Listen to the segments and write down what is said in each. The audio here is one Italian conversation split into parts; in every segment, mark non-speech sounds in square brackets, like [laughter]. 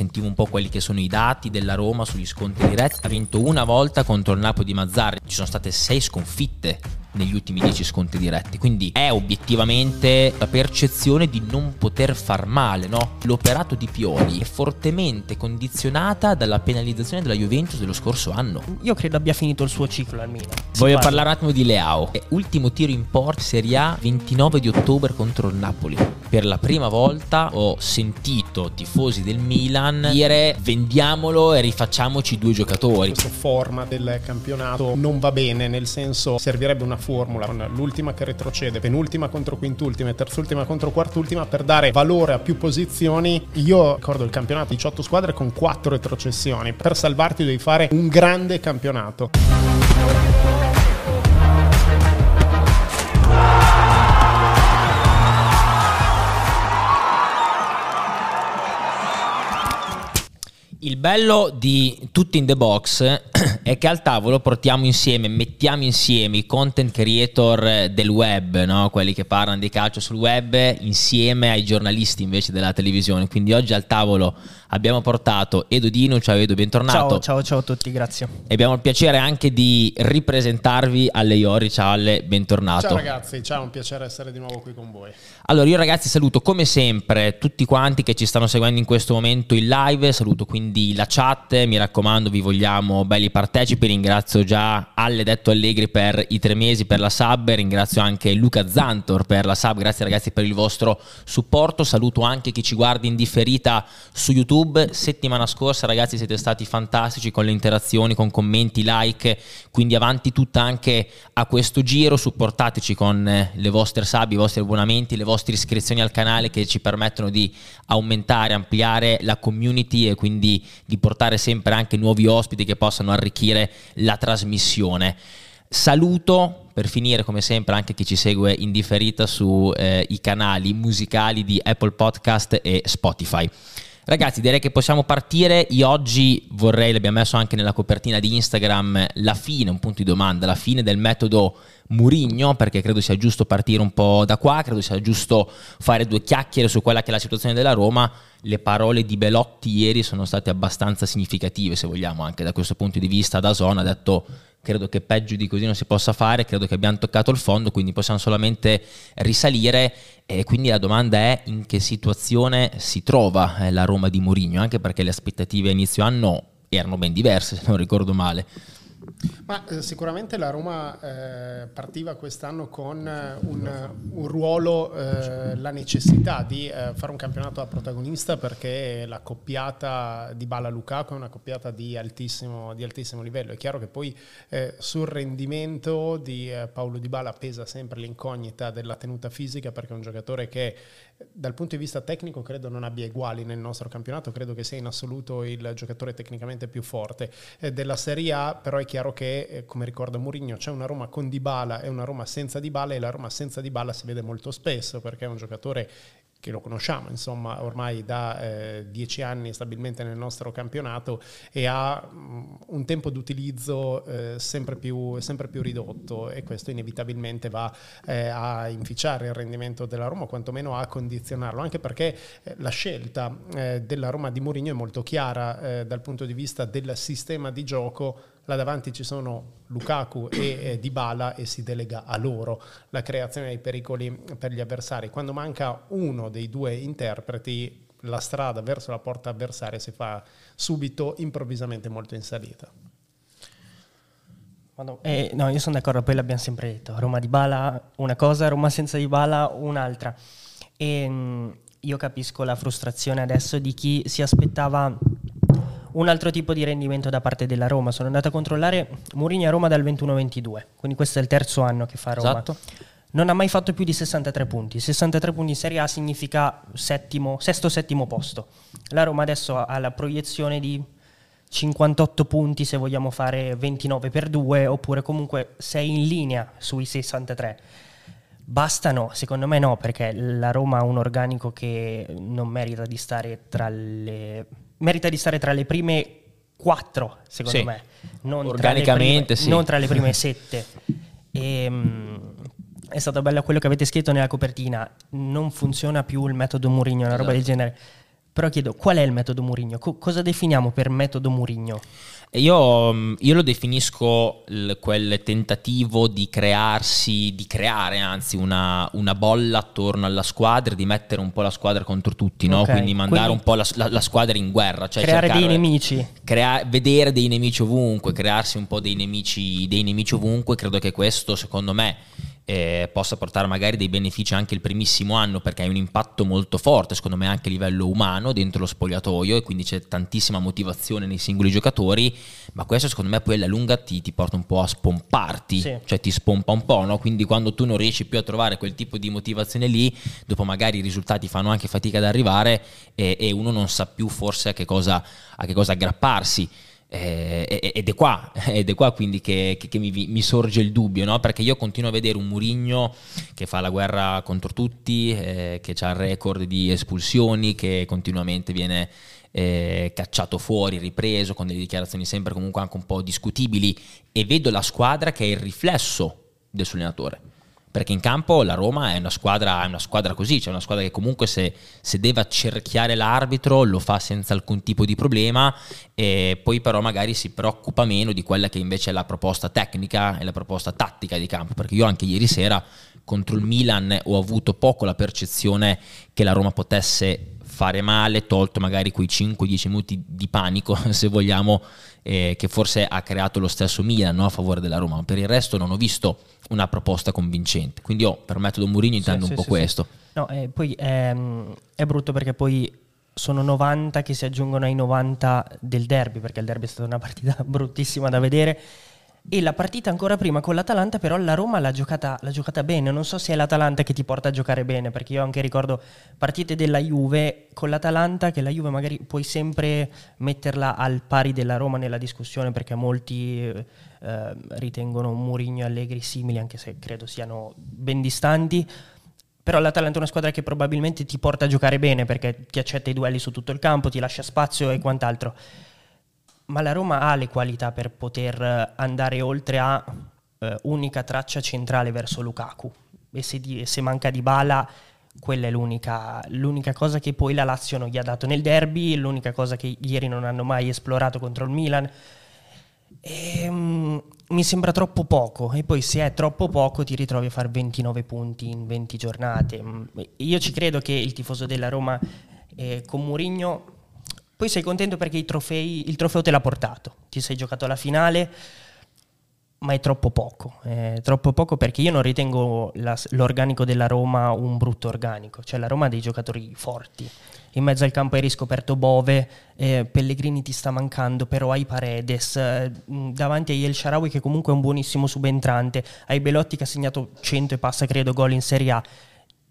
sentivo un po' quelli che sono i dati della Roma sugli scontri diretti. Ha vinto una volta contro il Napoli di Mazzarri, ci sono state sei sconfitte negli ultimi 10 scontri diretti. Quindi è obiettivamente la percezione di non poter far male, no? L'operato di Pioli è fortemente condizionata dalla penalizzazione della Juventus dello scorso anno. Io credo abbia finito il suo ciclo al Milan. Voglio parla. parlare un attimo di Leao. Ultimo tiro in porta Serie A 29 di ottobre contro il Napoli. Per la prima volta ho sentito tifosi del Milan dire vendiamolo e rifacciamoci due giocatori. Questo forma del campionato non va bene, nel senso servirebbe una formula con l'ultima che retrocede, penultima contro quintultima e terzultima contro quartultima per dare valore a più posizioni. Io ricordo il campionato 18 squadre con 4 retrocessioni. Per salvarti devi fare un grande campionato. Il bello di Tutti in the Box [clears throat] è che al tavolo portiamo insieme, mettiamo insieme i content creator del web, no? quelli che parlano di calcio sul web, insieme ai giornalisti invece della televisione. Quindi oggi al tavolo abbiamo portato Edo Dino, ciao Edo, bentornato. Ciao, ciao, ciao a tutti, grazie. E abbiamo il piacere anche di ripresentarvi alle Iori, ciao Ale, bentornato. Ciao ragazzi, ciao, un piacere essere di nuovo qui con voi. Allora io ragazzi saluto come sempre tutti quanti che ci stanno seguendo in questo momento in live, saluto quindi la chat, mi raccomando vi vogliamo belli partecipi, ringrazio già Alle Detto Allegri per i tre mesi per la sub, ringrazio anche Luca Zantor per la sub, grazie ragazzi per il vostro supporto, saluto anche chi ci guarda in differita su YouTube YouTube. Settimana scorsa, ragazzi, siete stati fantastici con le interazioni, con commenti, like. Quindi avanti tutta anche a questo giro. Supportateci con eh, le vostre sub, i vostri abbonamenti, le vostre iscrizioni al canale che ci permettono di aumentare, ampliare la community e quindi di portare sempre anche nuovi ospiti che possano arricchire la trasmissione. Saluto per finire come sempre anche chi ci segue in differita sui eh, canali musicali di Apple Podcast e Spotify. Ragazzi, direi che possiamo partire. Io oggi vorrei, l'abbiamo messo anche nella copertina di Instagram, la fine, un punto di domanda, la fine del metodo Murigno, perché credo sia giusto partire un po' da qua, credo sia giusto fare due chiacchiere su quella che è la situazione della Roma. Le parole di Belotti ieri sono state abbastanza significative, se vogliamo, anche da questo punto di vista. Da Zona ha detto credo che peggio di così non si possa fare, credo che abbiamo toccato il fondo, quindi possiamo solamente risalire e quindi la domanda è in che situazione si trova eh, la Roma di Mourinho, anche perché le aspettative a inizio anno erano ben diverse, se non ricordo male. Ma eh, sicuramente la Roma eh, partiva quest'anno con eh, un, un ruolo, eh, la necessità di eh, fare un campionato da protagonista perché la coppiata di Bala Lukaku è una coppiata di altissimo, di altissimo livello. È chiaro che poi eh, sul rendimento di Paolo Di Bala pesa sempre l'incognita della tenuta fisica perché è un giocatore che dal punto di vista tecnico credo non abbia uguali nel nostro campionato, credo che sia in assoluto il giocatore tecnicamente più forte della Serie A, però è chiaro che, eh, come ricorda Mourinho, c'è una Roma con Dybala e una Roma senza Dybala e la Roma senza Dybala si vede molto spesso perché è un giocatore che lo conosciamo insomma ormai da eh, dieci anni stabilmente nel nostro campionato e ha um, un tempo d'utilizzo eh, sempre, più, sempre, più, ridotto e questo inevitabilmente va eh, a inficiare il rendimento della Roma o quantomeno a condizionarlo anche perché eh, la scelta eh, della Roma di Mourinho è molto chiara dal punto di vista del sistema di gioco là davanti ci sono Lukaku e eh, Dybala e si delega a loro la creazione dei pericoli per gli avversari. Quando manca uno dei due interpreti, la strada verso la porta avversaria si fa subito, improvvisamente molto in salita. Eh, no, io sono d'accordo, poi l'abbiamo sempre detto, Roma di Bala una cosa, Roma senza di Bala un'altra. E mh, io capisco la frustrazione adesso di chi si aspettava un altro tipo di rendimento da parte della Roma. Sono andato a controllare Mourinho a Roma dal 21-22, quindi questo è il terzo anno che fa Roma. Esatto. Non ha mai fatto più di 63 punti. 63 punti in Serie A significa settimo, sesto settimo posto. La Roma adesso ha la proiezione di 58 punti se vogliamo fare 29 per 2 oppure comunque sei in linea sui 63. Bastano? Secondo me no, perché la Roma ha un organico che non merita di stare tra le merita di stare tra le prime quattro, secondo sì. me. Non Organicamente, prime, sì. Non tra le prime [laughs] sette. E, um, è stato bello quello che avete scritto nella copertina. Non funziona più il metodo Mourinho, una esatto. roba del genere. Però chiedo, qual è il metodo Murigno? Co- cosa definiamo per metodo Murigno? Io, mm, io, lo definisco l- quel tentativo di crearsi, di creare anzi una, una, bolla attorno alla squadra, di mettere un po' la squadra contro tutti, no? okay. quindi mandare quindi un po' la, la, la, squadra in guerra. Cioè creare dei nemici. Crea- vedere dei nemici ovunque, crearsi un po' dei nemici, dei nemici ovunque, credo che questo secondo me eh, possa portare magari dei benefici anche il primissimo anno perché hai un impatto molto forte secondo me anche a livello umano dentro lo spogliatoio e quindi c'è tantissima motivazione nei singoli giocatori ma questo secondo me poi alla lunga ti, ti porta un po' a spomparti sì. cioè ti spompa un po' no? quindi quando tu non riesci più a trovare quel tipo di motivazione lì dopo magari i risultati fanno anche fatica ad arrivare e, e uno non sa più forse a che cosa, a che cosa aggrapparsi eh, ed, è qua, [laughs] ed è qua quindi che, che, che mi, mi, sorge il dubbio, no? perché io continuo a vedere un Murigno che fa la guerra contro tutti, eh, che ha il record di espulsioni, che continuamente viene eh, cacciato fuori, ripreso, con delle dichiarazioni sempre comunque anche un po' discutibili, e vedo la squadra che è il riflesso del suo allenatore perché in campo la Roma è una squadra, è una squadra così, cioè una squadra che comunque se, se, deve accerchiare l'arbitro lo fa senza alcun tipo di problema e poi però magari si preoccupa meno di quella che invece è la proposta tecnica e la proposta tattica di campo, perché io anche ieri sera contro il Milan ho avuto poco la percezione che la Roma potesse fare male, tolto magari quei 5-10 minuti di panico, [laughs] se vogliamo, eh, che forse ha creato lo stesso Milan no, a favore della Roma, ma per il resto non ho visto una proposta convincente. Quindi io per metodo Mourinho intendo sì, un sì, po' sì, questo. No, eh, poi è, è brutto perché poi sono 90 che si aggiungono ai 90 del derby, perché il derby è stata una partita [laughs] bruttissima da vedere e la partita ancora prima con l'Atalanta, però la Roma l'ha giocata, l'ha giocata, bene. Non so se è l'Atalanta che ti porta a giocare bene, perché io anche ricordo partite della Juve con l'Atalanta, che la Juve magari puoi sempre metterla al pari della Roma nella discussione, perché molti eh, ritengono Mourinho e Allegri simili, anche se credo siano ben distanti. Però l'Atalanta è una squadra che probabilmente ti porta a giocare bene, perché ti accetta i duelli su tutto il campo, ti lascia spazio e quant'altro ma la Roma ha le qualità per poter eh, andare oltre a eh, unica traccia centrale verso Lukaku e se, di, se manca di bala quella è l'unica, l'unica, cosa che poi la Lazio non gli ha dato nel derby, l'unica cosa che ieri non hanno mai esplorato contro il Milan. E, um, mi sembra troppo poco e poi se è troppo poco ti ritrovi a fare 29 punti in 20 giornate. Mm, io ci credo che il tifoso della Roma eh, con Mourinho poi sei contento perché trofei, il trofeo te l'ha portato, ti sei giocato la finale, ma è troppo poco. È troppo poco perché io non ritengo la, l'organico della Roma un brutto organico. Cioè la Roma ha dei giocatori forti. In mezzo al campo hai riscoperto Bove, eh, Pellegrini ti sta mancando, però hai Paredes, eh, davanti hai El Sharawi che comunque è un buonissimo subentrante, hai Belotti che ha segnato 100 e passa credo gol in Serie A.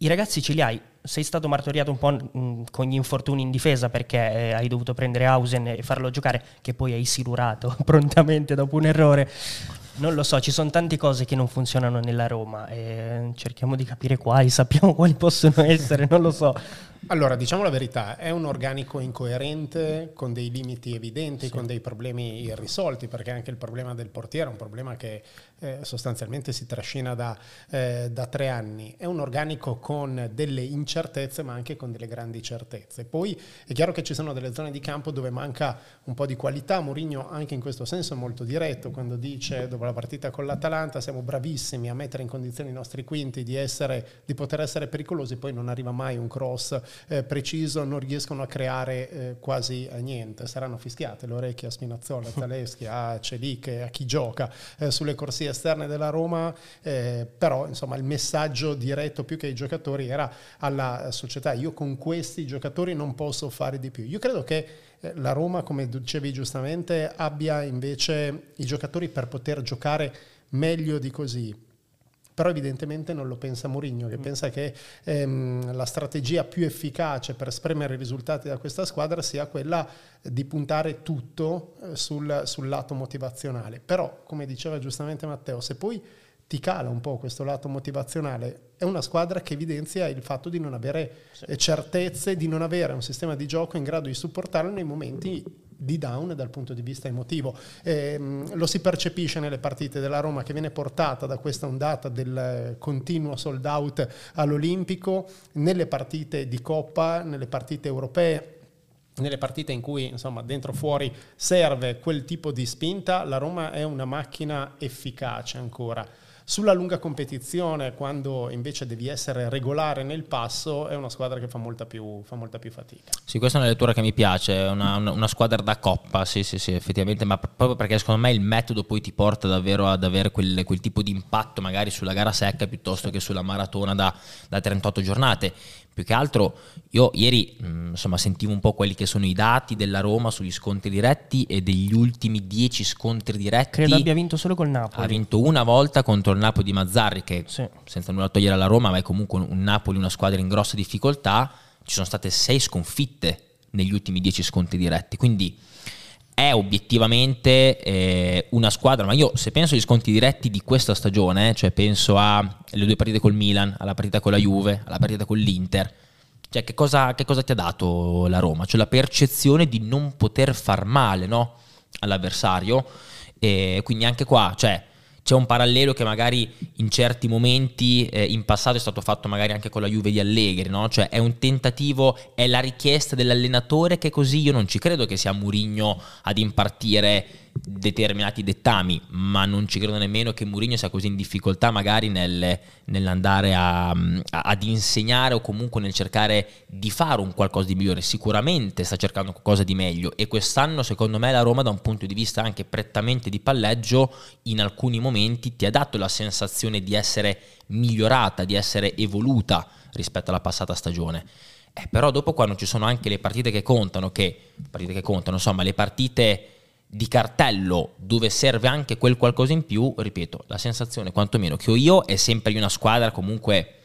I ragazzi ce li hai, sei stato martoriato un po' con gli infortuni in difesa perché eh, hai dovuto prendere Hausen e farlo giocare, che poi hai silurato [laughs] prontamente dopo un errore. Non lo so, ci sono tante cose che non funzionano nella Roma e cerchiamo di capire quali, sappiamo quali possono essere, non lo so. Allora, diciamo la verità, è un organico incoerente, con dei limiti evidenti, sì. con dei problemi irrisolti, perché anche il problema del portiere è un problema che eh, sostanzialmente si trascina da, eh, da, tre anni. È un organico con delle incertezze, ma anche con delle grandi certezze. Poi è chiaro che ci sono delle zone di campo dove manca un po' di qualità. Mourinho anche in questo senso è molto diretto quando dice dopo la partita con l'Atalanta siamo bravissimi a mettere in condizione i nostri quinti di, essere, di poter essere pericolosi, poi non arriva mai un cross eh, preciso, non riescono a creare eh, quasi niente. Saranno fischiate le orecchie a Spinazzola, a [laughs] Taleschi, a Celic, a chi gioca eh, sulle corsie esterne della Roma, eh, però insomma il messaggio diretto più che ai giocatori era alla società, io con questi giocatori non posso fare di più. Io credo che eh, la Roma, come dicevi giustamente, abbia invece i giocatori per poter giocare meglio di così però evidentemente non lo pensa Mourinho, che mm. pensa che ehm, la strategia più efficace per spremere i risultati da questa squadra sia quella di puntare tutto eh, sul, sul lato motivazionale. Però, come diceva giustamente Matteo, se poi ti cala un po' questo lato motivazionale. È una squadra che evidenzia il fatto di non avere sì. certezze, di non avere un sistema di gioco in grado di supportarlo nei momenti di down dal punto di vista emotivo. Eh, lo si percepisce nelle partite della Roma che viene portata da questa ondata del continuo sold out all'Olimpico, nelle partite di Coppa, nelle partite europee nelle partite in cui insomma dentro fuori serve quel tipo di spinta, la Roma è una macchina efficace ancora. Sulla lunga competizione, quando invece devi essere regolare nel passo, è una squadra che fa molta più, fa molta più fatica. Sì, questa è una lettura che mi piace, è una, una, squadra da coppa, sì, sì, sì, effettivamente, ma proprio perché secondo me il metodo poi ti porta davvero ad avere quel, quel tipo di impatto magari sulla gara secca piuttosto che sulla maratona da, da 38 giornate. Più che altro io ieri insomma, sentivo un po' quelli che sono i dati della Roma sugli scontri diretti e degli ultimi 10 scontri diretti. Credo abbia vinto solo col Napoli. Ha vinto una volta contro il Napoli di Mazzarri che sì. senza nulla togliere alla Roma ma è comunque un Napoli, una squadra in grossa difficoltà. Ci sono state 6 sconfitte negli ultimi 10 scontri diretti. Quindi è obiettivamente eh, una squadra, ma io se penso agli sconti diretti di questa stagione, cioè penso alle due partite col Milan, alla partita con la Juve, alla partita con l'Inter, cioè che cosa, che cosa ti ha dato la Roma? Cioè la percezione di non poter far male no? all'avversario e quindi anche qua, cioè c'è un parallelo che magari in certi momenti eh, in passato è stato fatto magari anche con la Juve di Allegri, no? Cioè è un tentativo, è la richiesta dell'allenatore che così io non ci credo che sia Murigno ad impartire determinati dettami, ma non ci credo nemmeno che Mourinho sia così in difficoltà magari nel, nell'andare a, ad insegnare o comunque nel cercare di fare un qualcosa di migliore. Sicuramente sta cercando qualcosa di meglio e quest'anno secondo me la Roma da un punto di vista anche prettamente di palleggio in alcuni momenti ti ha dato la sensazione di essere migliorata, di essere evoluta rispetto alla passata stagione. Eh, però dopo quando ci sono anche le partite che contano, che, partite che contano, insomma le partite di cartello dove serve anche quel qualcosa in più, ripeto, la sensazione quantomeno che ho io è sempre di una squadra comunque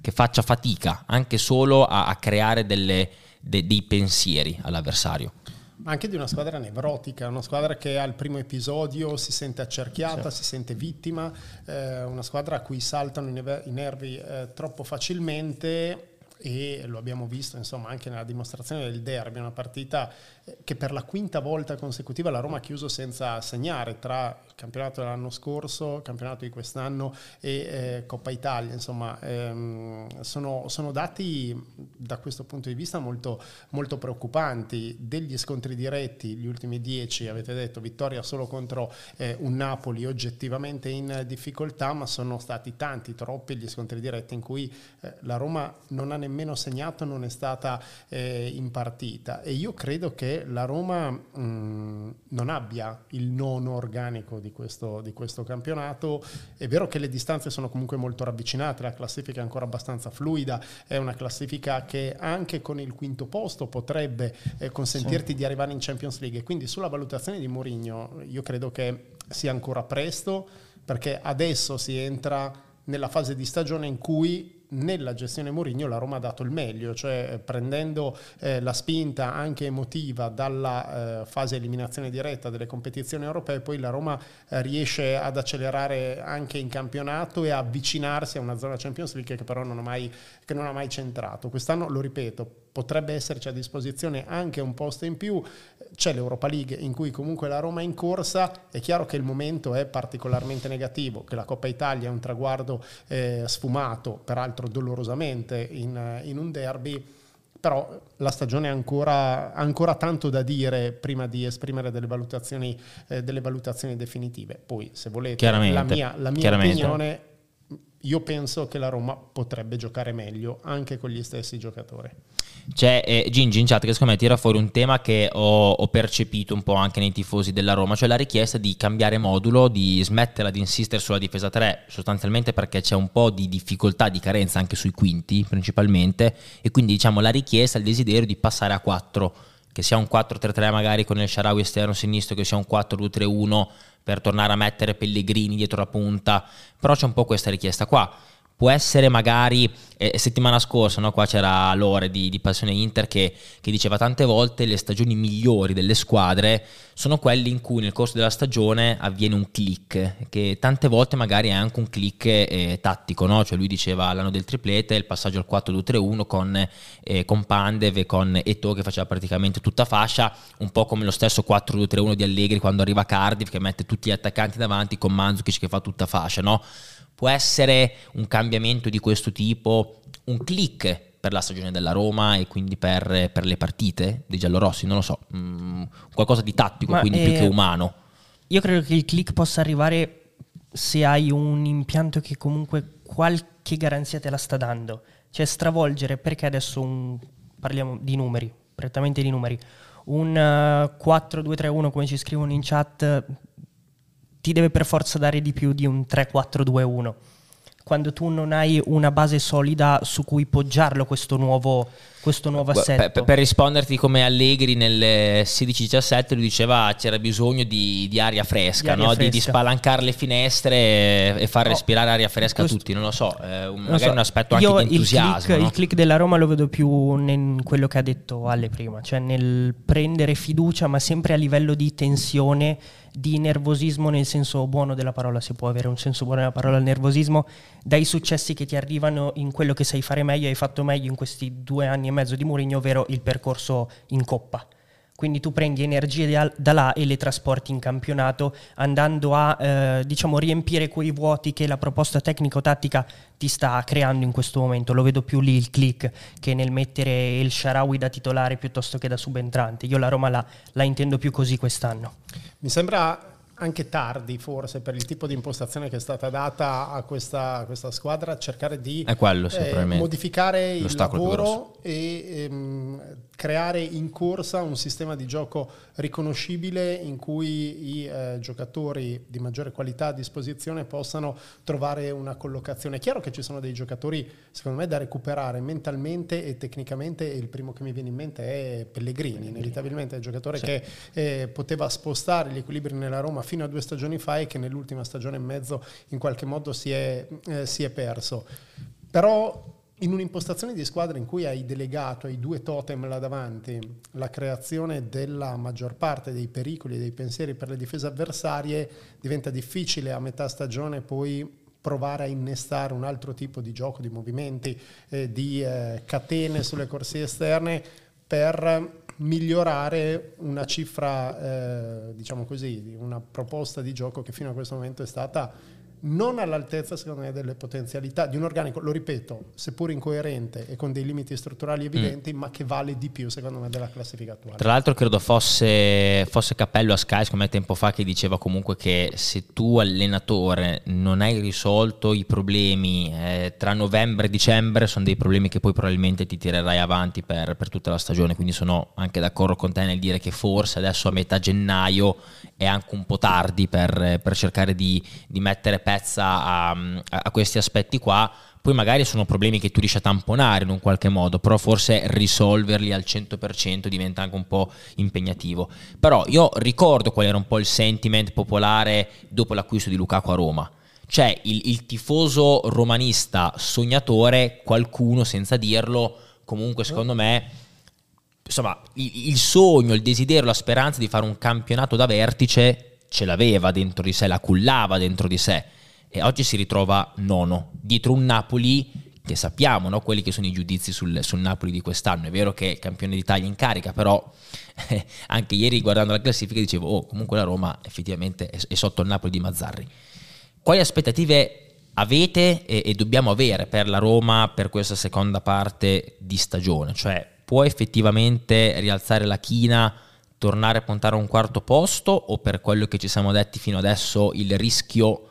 che faccia fatica anche solo a, a creare delle, de, dei pensieri all'avversario. Ma anche di una squadra nevrotica, una squadra che al primo episodio si sente accerchiata, sì. si sente vittima, eh, una squadra a cui saltano i, neve- i nervi eh, troppo facilmente e lo abbiamo visto insomma anche nella dimostrazione del derby, una partita che per la quinta volta consecutiva la Roma ha chiuso senza segnare tra il campionato dell'anno scorso, il campionato di quest'anno e eh, Coppa Italia, insomma ehm, sono, sono, dati da questo punto di vista molto, molto preoccupanti, degli scontri diretti, gli ultimi dieci avete detto vittoria solo contro eh, un Napoli oggettivamente in difficoltà, ma sono stati tanti, troppi gli scontri diretti in cui eh, la Roma non ha nemmeno segnato, non è stata eh, in partita. E io credo che la Roma mh, mm, non abbia il nono organico di questo, di questo, campionato. È vero che le distanze sono comunque molto ravvicinate, la classifica è ancora abbastanza fluida, è una classifica che anche con il quinto posto potrebbe eh, consentirti sì. di arrivare in Champions League. Quindi sulla valutazione di Mourinho io credo che sia ancora presto perché adesso si entra nella fase di stagione in cui nella gestione Mourinho la Roma ha dato il meglio, cioè eh, prendendo eh, la spinta anche emotiva dalla eh, fase eliminazione diretta delle competizioni europee, poi la Roma eh, riesce ad accelerare anche in campionato e avvicinarsi a una zona Champions League che però non mai, non ha mai centrato. Quest'anno, lo ripeto, potrebbe esserci a disposizione anche un posto in più, c'è l'Europa League in cui comunque la Roma è in corsa, è chiaro che il momento è particolarmente negativo, che la Coppa Italia è un traguardo eh, sfumato, peraltro dolorosamente in, in, un derby, però la stagione ha ancora, ancora, tanto da dire prima di esprimere delle valutazioni, eh, delle valutazioni definitive. Poi se volete la mia, la mia opinione io penso che la Roma potrebbe giocare meglio anche con gli stessi giocatori. C'è eh, Gingi in chat che secondo me tira fuori un tema che ho, ho, percepito un po' anche nei tifosi della Roma, cioè la richiesta di cambiare modulo, di smetterla di insistere sulla difesa 3, sostanzialmente perché c'è un po' di difficoltà, di carenza anche sui quinti principalmente, e quindi diciamo la richiesta, il desiderio di passare a 4, che sia un 4-3-3 magari con il Sharawi esterno sinistro, che sia un 4-2-3-1 per tornare a mettere Pellegrini dietro la punta, però c'è un po' questa richiesta qua può essere magari, eh, settimana scorsa no, qua c'era Lore di, di Passione Inter che, che, diceva tante volte le stagioni migliori delle squadre sono quelle in cui nel corso della stagione avviene un click, che tante volte magari è anche un click eh, tattico, no? cioè lui diceva l'anno del triplete, il passaggio al 4-2-3-1 con, eh, con Pandev e con Eto che faceva praticamente tutta fascia, un po' come lo stesso 4-2-3-1 di Allegri quando arriva Cardiff che mette tutti gli attaccanti davanti con Manzukic che fa tutta fascia, no? Può essere un cambiamento di questo tipo, un click per la stagione della Roma e quindi per, per le partite dei giallorossi, non lo so, mm, qualcosa di tattico, Ma, quindi eh, più che umano. Io credo che il click possa arrivare se hai un impianto che comunque qualche garanzia te la sta dando. Cioè stravolgere, perché adesso un- parliamo di numeri, prettamente di numeri. Un eh, 4-2-3-1 come ci scrivono in chat ti deve per forza dare di più di un 3-4-2-1. Quando tu non hai una base solida su cui poggiarlo questo nuovo, questo nuovo assetto. Per, per risponderti come Allegri nel 16-17 lui diceva c'era bisogno di, di aria fresca, Di aria no? Di, di fresca. spalancare le finestre e, far No, respirare aria fresca questo- a tutti, non lo so, eh, un- Non magari so, un aspetto anche io di entusiasmo. Il click, no? il click della Roma lo vedo più in quello che ha detto Ale prima, cioè nel prendere fiducia, ma sempre a livello di tensione, di nervosismo nel senso buono della parola, si può avere un senso buono della parola il nervosismo, dai successi che ti arrivano in quello che sai fare meglio, hai fatto meglio in questi due anni e mezzo di Mourinho, ovvero il percorso in coppa. Quindi tu prendi energie da, da là e le trasporti in campionato andando a eh, diciamo riempire quei vuoti che la proposta tecnico-tattica ti sta creando in questo momento. Lo vedo più lì il click che nel mettere il Sharawi da titolare piuttosto che da subentrante. Io la Roma la, la intendo più così quest'anno. Mi sembra anche tardi forse per il tipo di impostazione che è stata data a questa, a questa squadra cercare di È quello, sì, eh, modificare il lavoro e ehm, creare in corsa un sistema di gioco riconoscibile in cui i eh, giocatori di maggiore qualità a disposizione possano trovare una collocazione. È chiaro che ci sono dei giocatori secondo me da recuperare mentalmente e tecnicamente e il primo che mi viene in mente è Pellegrini, inevitabilmente è il giocatore Sì. che eh, poteva spostare gli equilibri nella Roma fino a due stagioni fa e che nell'ultima stagione e mezzo in qualche modo si è, eh, si è perso. Però in un'impostazione di squadra in cui hai delegato ai due totem là davanti la creazione della maggior parte dei pericoli e dei pensieri per le difese avversarie, diventa difficile a metà stagione poi provare a innestare un altro tipo di gioco, di movimenti, eh, di eh, catene sulle corsie esterne per migliorare una cifra, eh, diciamo così, una proposta di gioco che fino a questo momento è stata non all'altezza, secondo me, delle potenzialità di un organico, lo ripeto, seppur incoerente e con dei limiti strutturali evidenti, ma che vale di più, secondo me, della classifica attuale. Tra l'altro credo fosse, fosse Cappello a Sky, secondo me tempo fa, che diceva comunque che se tu allenatore non hai risolto i problemi eh, tra novembre e dicembre, sono dei problemi che poi probabilmente ti tirerai avanti per, per tutta la stagione, quindi sono anche d'accordo con te nel dire che forse adesso a metà gennaio è anche un po' tardi per, per cercare di, di mettere pezza a, a questi aspetti qua poi magari sono problemi che tu riesci a tamponare in un qualche modo, però forse risolverli al 100% diventa anche un po' impegnativo. Però io ricordo qual era un po' il sentiment popolare dopo l'acquisto di Lukaku a Roma. C'è il, il tifoso romanista sognatore, qualcuno senza dirlo, comunque secondo me insomma, il, il, sogno, il desiderio, la speranza di fare un campionato da vertice ce l'aveva dentro di sé, la cullava dentro di sé. E oggi si ritrova nono, dietro un Napoli che sappiamo, no? quelli che sono i giudizi sul, sul, Napoli di quest'anno. È vero che è campione d'Italia in carica, però eh, [laughs] anche ieri guardando la classifica dicevo, oh, comunque la Roma effettivamente è, è sotto il Napoli di Mazzarri. Quali aspettative avete e, e dobbiamo avere per la Roma per questa seconda parte di stagione? Cioè, può effettivamente rialzare la china, tornare a puntare a un quarto posto o per quello che ci siamo detti fino adesso il rischio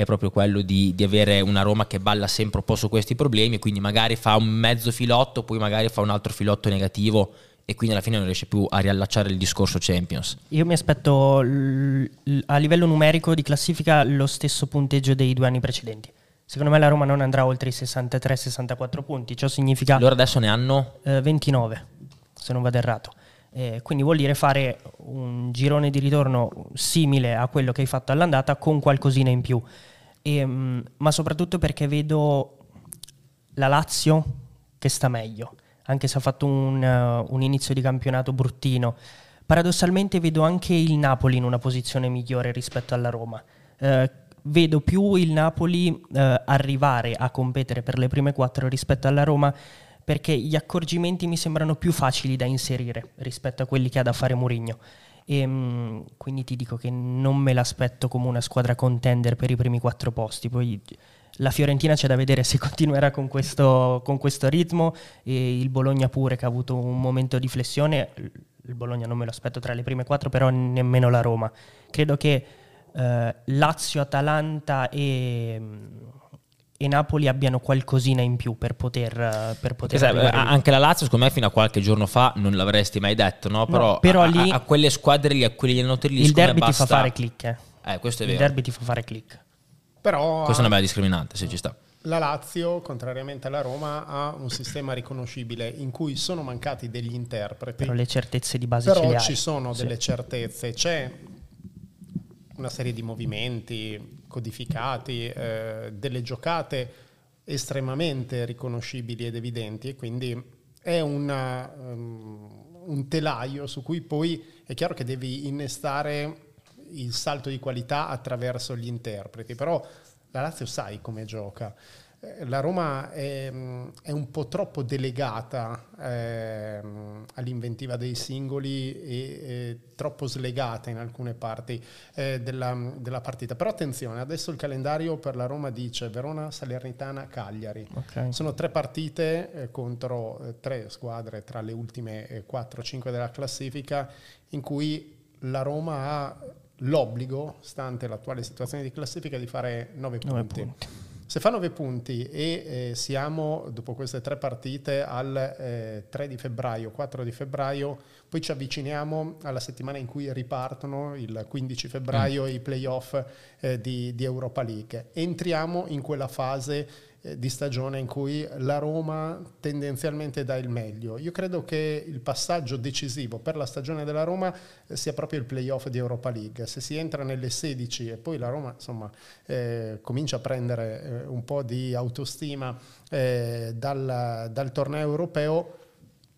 è proprio quello di, di, avere una Roma che balla sempre un po' su questi problemi e quindi magari fa un mezzo filotto, poi magari fa un altro filotto negativo e quindi alla fine non riesce più a riallacciare il discorso Champions. Io mi aspetto l- l- a livello numerico di classifica lo stesso punteggio dei due anni precedenti. Secondo me la Roma non andrà oltre i 63-64 punti, ciò significa... Loro adesso ne hanno? Eh, 29, se non vado errato. Eh, quindi vuol dire fare un girone di ritorno simile a quello che hai fatto all'andata con qualcosina in più. E, mh, ma soprattutto perché vedo la Lazio che sta meglio, anche se ha fatto un, uh, un inizio di campionato bruttino. Paradossalmente vedo anche il Napoli in una posizione migliore rispetto alla Roma. Uh, vedo più il Napoli uh, arrivare a competere per le prime quattro rispetto alla Roma perché gli accorgimenti mi sembrano più facili da inserire rispetto a quelli che ha da fare Mourinho. E, mh, quindi ti dico che non me l'aspetto come una squadra contender per i primi quattro posti. Poi La Fiorentina c'è da vedere se [laughs] continuerà con questo, con questo ritmo e il Bologna pure che ha avuto un momento di flessione. Il Bologna non me lo aspetto tra le prime quattro, però nemmeno la Roma. Credo che eh, Lazio, Atalanta e, e, Napoli abbiano qualcosina in più per poter, per poter esatto, anche la Lazio secondo me fino a qualche giorno fa non l'avresti mai detto no? però, no, però a, lì, a, a, quelle squadre lì a quelli allenatori lì il derby basta... ti fa fare click eh. Eh, questo è il vero. derby ti fa fare click però questa è una bella discriminante se ci sta la Lazio, contrariamente alla Roma, ha un sistema riconoscibile in cui sono mancati degli interpreti. Però le certezze di base Però ci sono sì. delle certezze. C'è una serie di movimenti codificati, eh, delle giocate estremamente riconoscibili ed evidenti e quindi è una, um, un telaio su cui poi è chiaro che devi innestare il salto di qualità attraverso gli interpreti, però la Lazio sai come gioca la Roma è, mm, è, un po' troppo delegata eh, all'inventiva dei singoli e, troppo slegata in alcune parti eh, della, della, partita. Però attenzione, adesso il calendario per la Roma dice Verona, Salernitana, Cagliari. Okay. Sono tre partite eh, contro eh, tre squadre tra le ultime 4-5 eh, della classifica in cui la Roma ha l'obbligo, stante l'attuale situazione di classifica, di fare 9 punti. punti. Se fa 9 punti e eh, siamo dopo queste tre partite al eh, 3 di febbraio, 4 di febbraio, poi ci avviciniamo alla settimana in cui ripartono il 15 febbraio mm. i playoff eh, di, di Europa League. Entriamo in quella fase di stagione in cui la Roma tendenzialmente dà il meglio. Io credo che il passaggio decisivo per la stagione della Roma eh, sia proprio il playoff di Europa League. Se si entra nelle 16 e poi la Roma insomma, eh, comincia a prendere eh, un po' di autostima eh, dal, dal torneo europeo,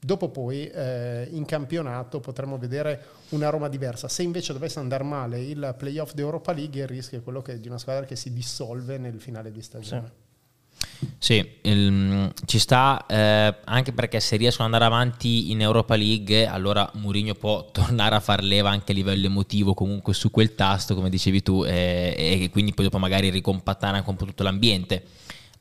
Dopo poi eh, in campionato potremo vedere una Roma diversa. Se invece dovesse andare male il playoff di Europa League, il rischio è quello che, di una squadra che si dissolve nel finale di stagione. Sì. Sì, il, ci sta eh, anche perché se riescono ad andare avanti in Europa League, allora Mourinho può [laughs] tornare a far leva anche a livello emotivo comunque su quel tasto, come dicevi tu, eh, e quindi poi dopo magari ricompattare anche un po' tutto l'ambiente.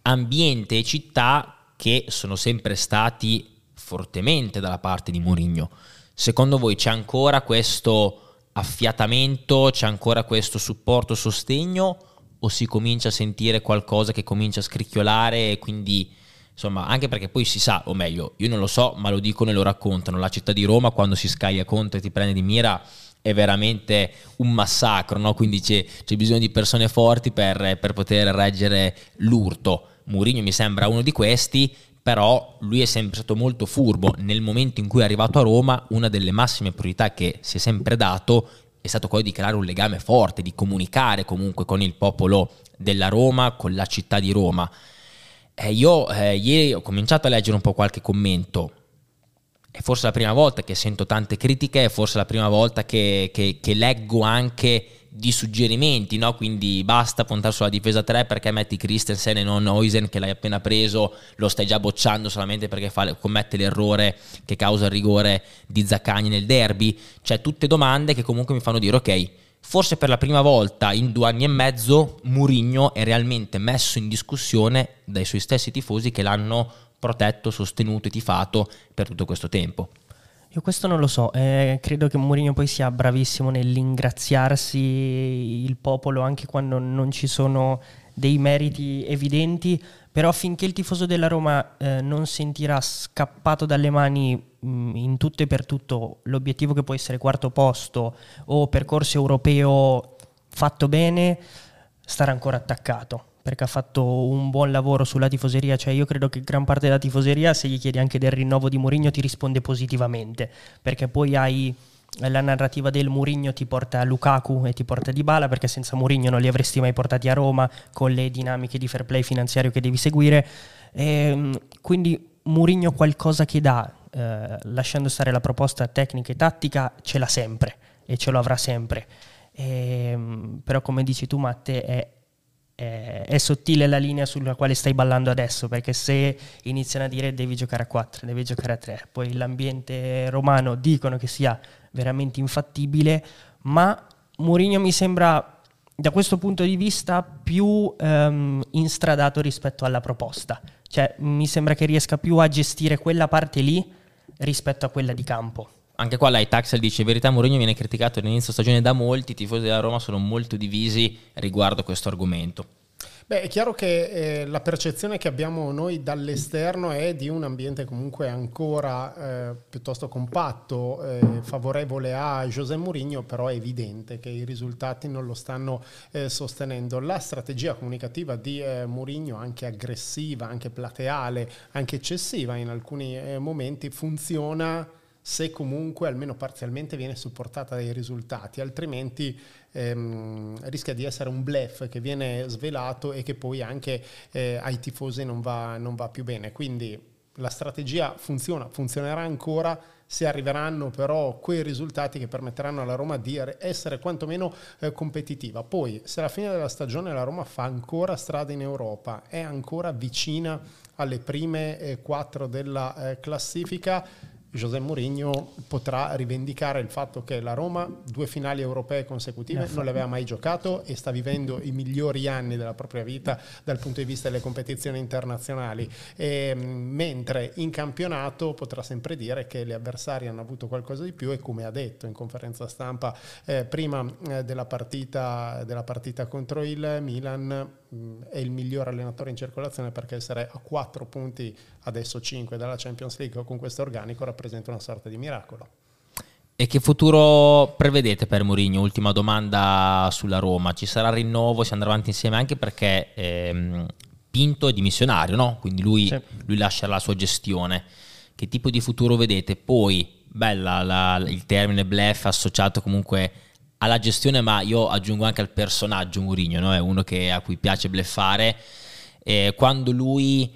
Ambiente e città che sono sempre stati fortemente dalla parte di Mourinho. Secondo voi c'è ancora questo affiatamento, c'è ancora questo supporto, sostegno? O si comincia a sentire qualcosa che comincia a scricchiolare e quindi insomma anche perché poi si sa o meglio io non lo so ma lo dicono e lo raccontano. La città di Roma quando si scaglia contro e ti prende di mira è veramente un massacro no? quindi c'è, c'è, bisogno di persone forti per, per poter reggere l'urto. Mourinho mi sembra uno di questi però lui è sempre stato molto furbo. Nel momento in cui è arrivato a Roma una delle massime priorità che si è sempre dato è stato quello di creare un legame forte, di comunicare comunque con il popolo della Roma, con la città di Roma. Eh, io eh, ieri ho cominciato a leggere un po' qualche commento. È forse la prima volta che sento tante critiche, è forse la prima volta che, che, che leggo anche di suggerimenti, no? quindi basta puntare sulla difesa 3 perché metti Christensen e non Oisen che l'hai appena preso, lo stai già bocciando solamente perché fa, commette l'errore che causa il rigore di Zaccagni nel derby, cioè tutte domande che comunque mi fanno dire ok, forse per la prima volta in due anni e mezzo Murigno è realmente messo in discussione dai suoi stessi tifosi che l'hanno protetto, sostenuto e tifato per tutto questo tempo. Io questo non lo so, eh, credo che Mourinho poi sia bravissimo nell'ingraziarsi il popolo anche quando non ci sono dei meriti evidenti, però finché il tifoso della Roma eh, non sentirà scappato dalle mani mh, mm, in tutto e per tutto l'obiettivo che può essere quarto posto o percorso europeo fatto bene, starà ancora attaccato perché ha fatto un buon lavoro sulla tifoseria, cioè io credo che gran parte della tifoseria se gli chiedi anche del rinnovo di Mourinho ti risponde positivamente, perché poi hai la narrativa del Mourinho ti porta a Lukaku e ti porta a Dybala perché senza Mourinho non li avresti mai portati a Roma con le dinamiche di fair play finanziario che devi seguire. E, ehm, quindi Mourinho qualcosa che dà, eh, lasciando stare la proposta tecnica e tattica, ce l'ha sempre e ce lo avrà sempre. E, ehm, però come dici tu Matte è è, sottile la linea sulla quale stai ballando adesso, perché se iniziano a dire devi giocare a 4, devi giocare a 3, poi l'ambiente romano dicono che sia veramente infattibile, ma Mourinho mi sembra da questo punto di vista più um, instradato rispetto alla proposta. Cioè, mi sembra che riesca più a gestire quella parte lì rispetto a quella di campo. Anche qua l'Itaxel dice: verità, Mourinho viene criticato all'inizio stagione da molti. I tifosi della Roma sono molto divisi riguardo questo argomento. Beh, è chiaro che eh, la percezione che abbiamo noi dall'esterno è di un ambiente comunque ancora eh, piuttosto compatto, eh, favorevole a José Mourinho, però è evidente che i risultati non lo stanno eh, sostenendo. La strategia comunicativa di eh, Mourinho, anche aggressiva, anche plateale, anche eccessiva in alcuni eh, momenti, funziona se comunque almeno parzialmente viene supportata dai risultati, altrimenti ehm, rischia di essere un blef che viene svelato e che poi anche eh, ai tifosi non va, non va più bene. Quindi la strategia funziona, funzionerà ancora se arriveranno però quei risultati che permetteranno alla Roma di essere quantomeno eh, competitiva. Poi, se alla fine della stagione la Roma fa ancora strada in Europa, è ancora vicina alle prime eh, quattro della eh, classifica, José Mourinho potrà rivendicare il fatto che la Roma due finali europee consecutive non le aveva mai giocato e sta vivendo i migliori anni della propria vita dal punto di vista delle competizioni internazionali, e, mentre in campionato potrà sempre dire che gli avversari hanno avuto qualcosa di più e come ha detto in conferenza stampa eh, prima eh, della, partita, della partita contro il Milan, è il miglior allenatore in circolazione perché essere a 4 punti, adesso 5 dalla Champions League con questo organico rappresenta una sorta di miracolo. E che futuro prevedete per Mourinho? Ultima domanda sulla Roma. Ci sarà rinnovo? Si andrà avanti insieme anche perché ehm, Pinto è dimissionario, no? Quindi lui, sì. lui lascia la sua gestione. Che tipo di futuro vedete? Poi, bella la, il termine blef associato comunque alla gestione, ma io aggiungo anche al personaggio Mourinho, no? è uno che, a cui piace bleffare. Eh, quando lui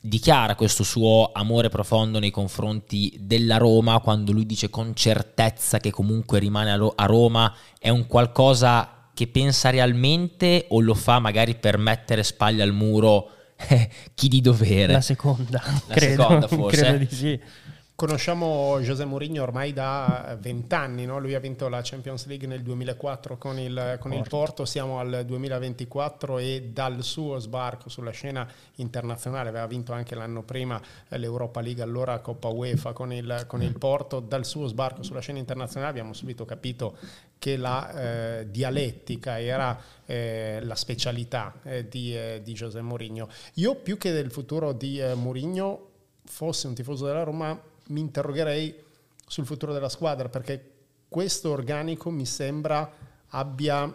dichiara questo suo amore profondo nei confronti della Roma, quando lui dice con certezza che comunque rimane a, Roma, è un qualcosa che pensa realmente o lo fa magari per mettere spalle al muro eh, [laughs] chi di dovere? La seconda, La credo, seconda forse. Credo di sì. Conosciamo José Mourinho ormai da vent'anni, no? lui ha vinto la Champions League nel 2004 con, il, con il, Porto, siamo al 2024 e dal suo sbarco sulla scena internazionale, aveva vinto anche l'anno prima l'Europa League, allora Coppa UEFA con il, con il Porto, dal suo sbarco sulla scena internazionale abbiamo subito capito che la eh, dialettica era eh, la specialità eh, di, eh, di José Mourinho. Io più che del futuro di eh, Mourinho, fossi un tifoso della Roma, mi interrogherei sul futuro della squadra perché questo organico mi sembra abbia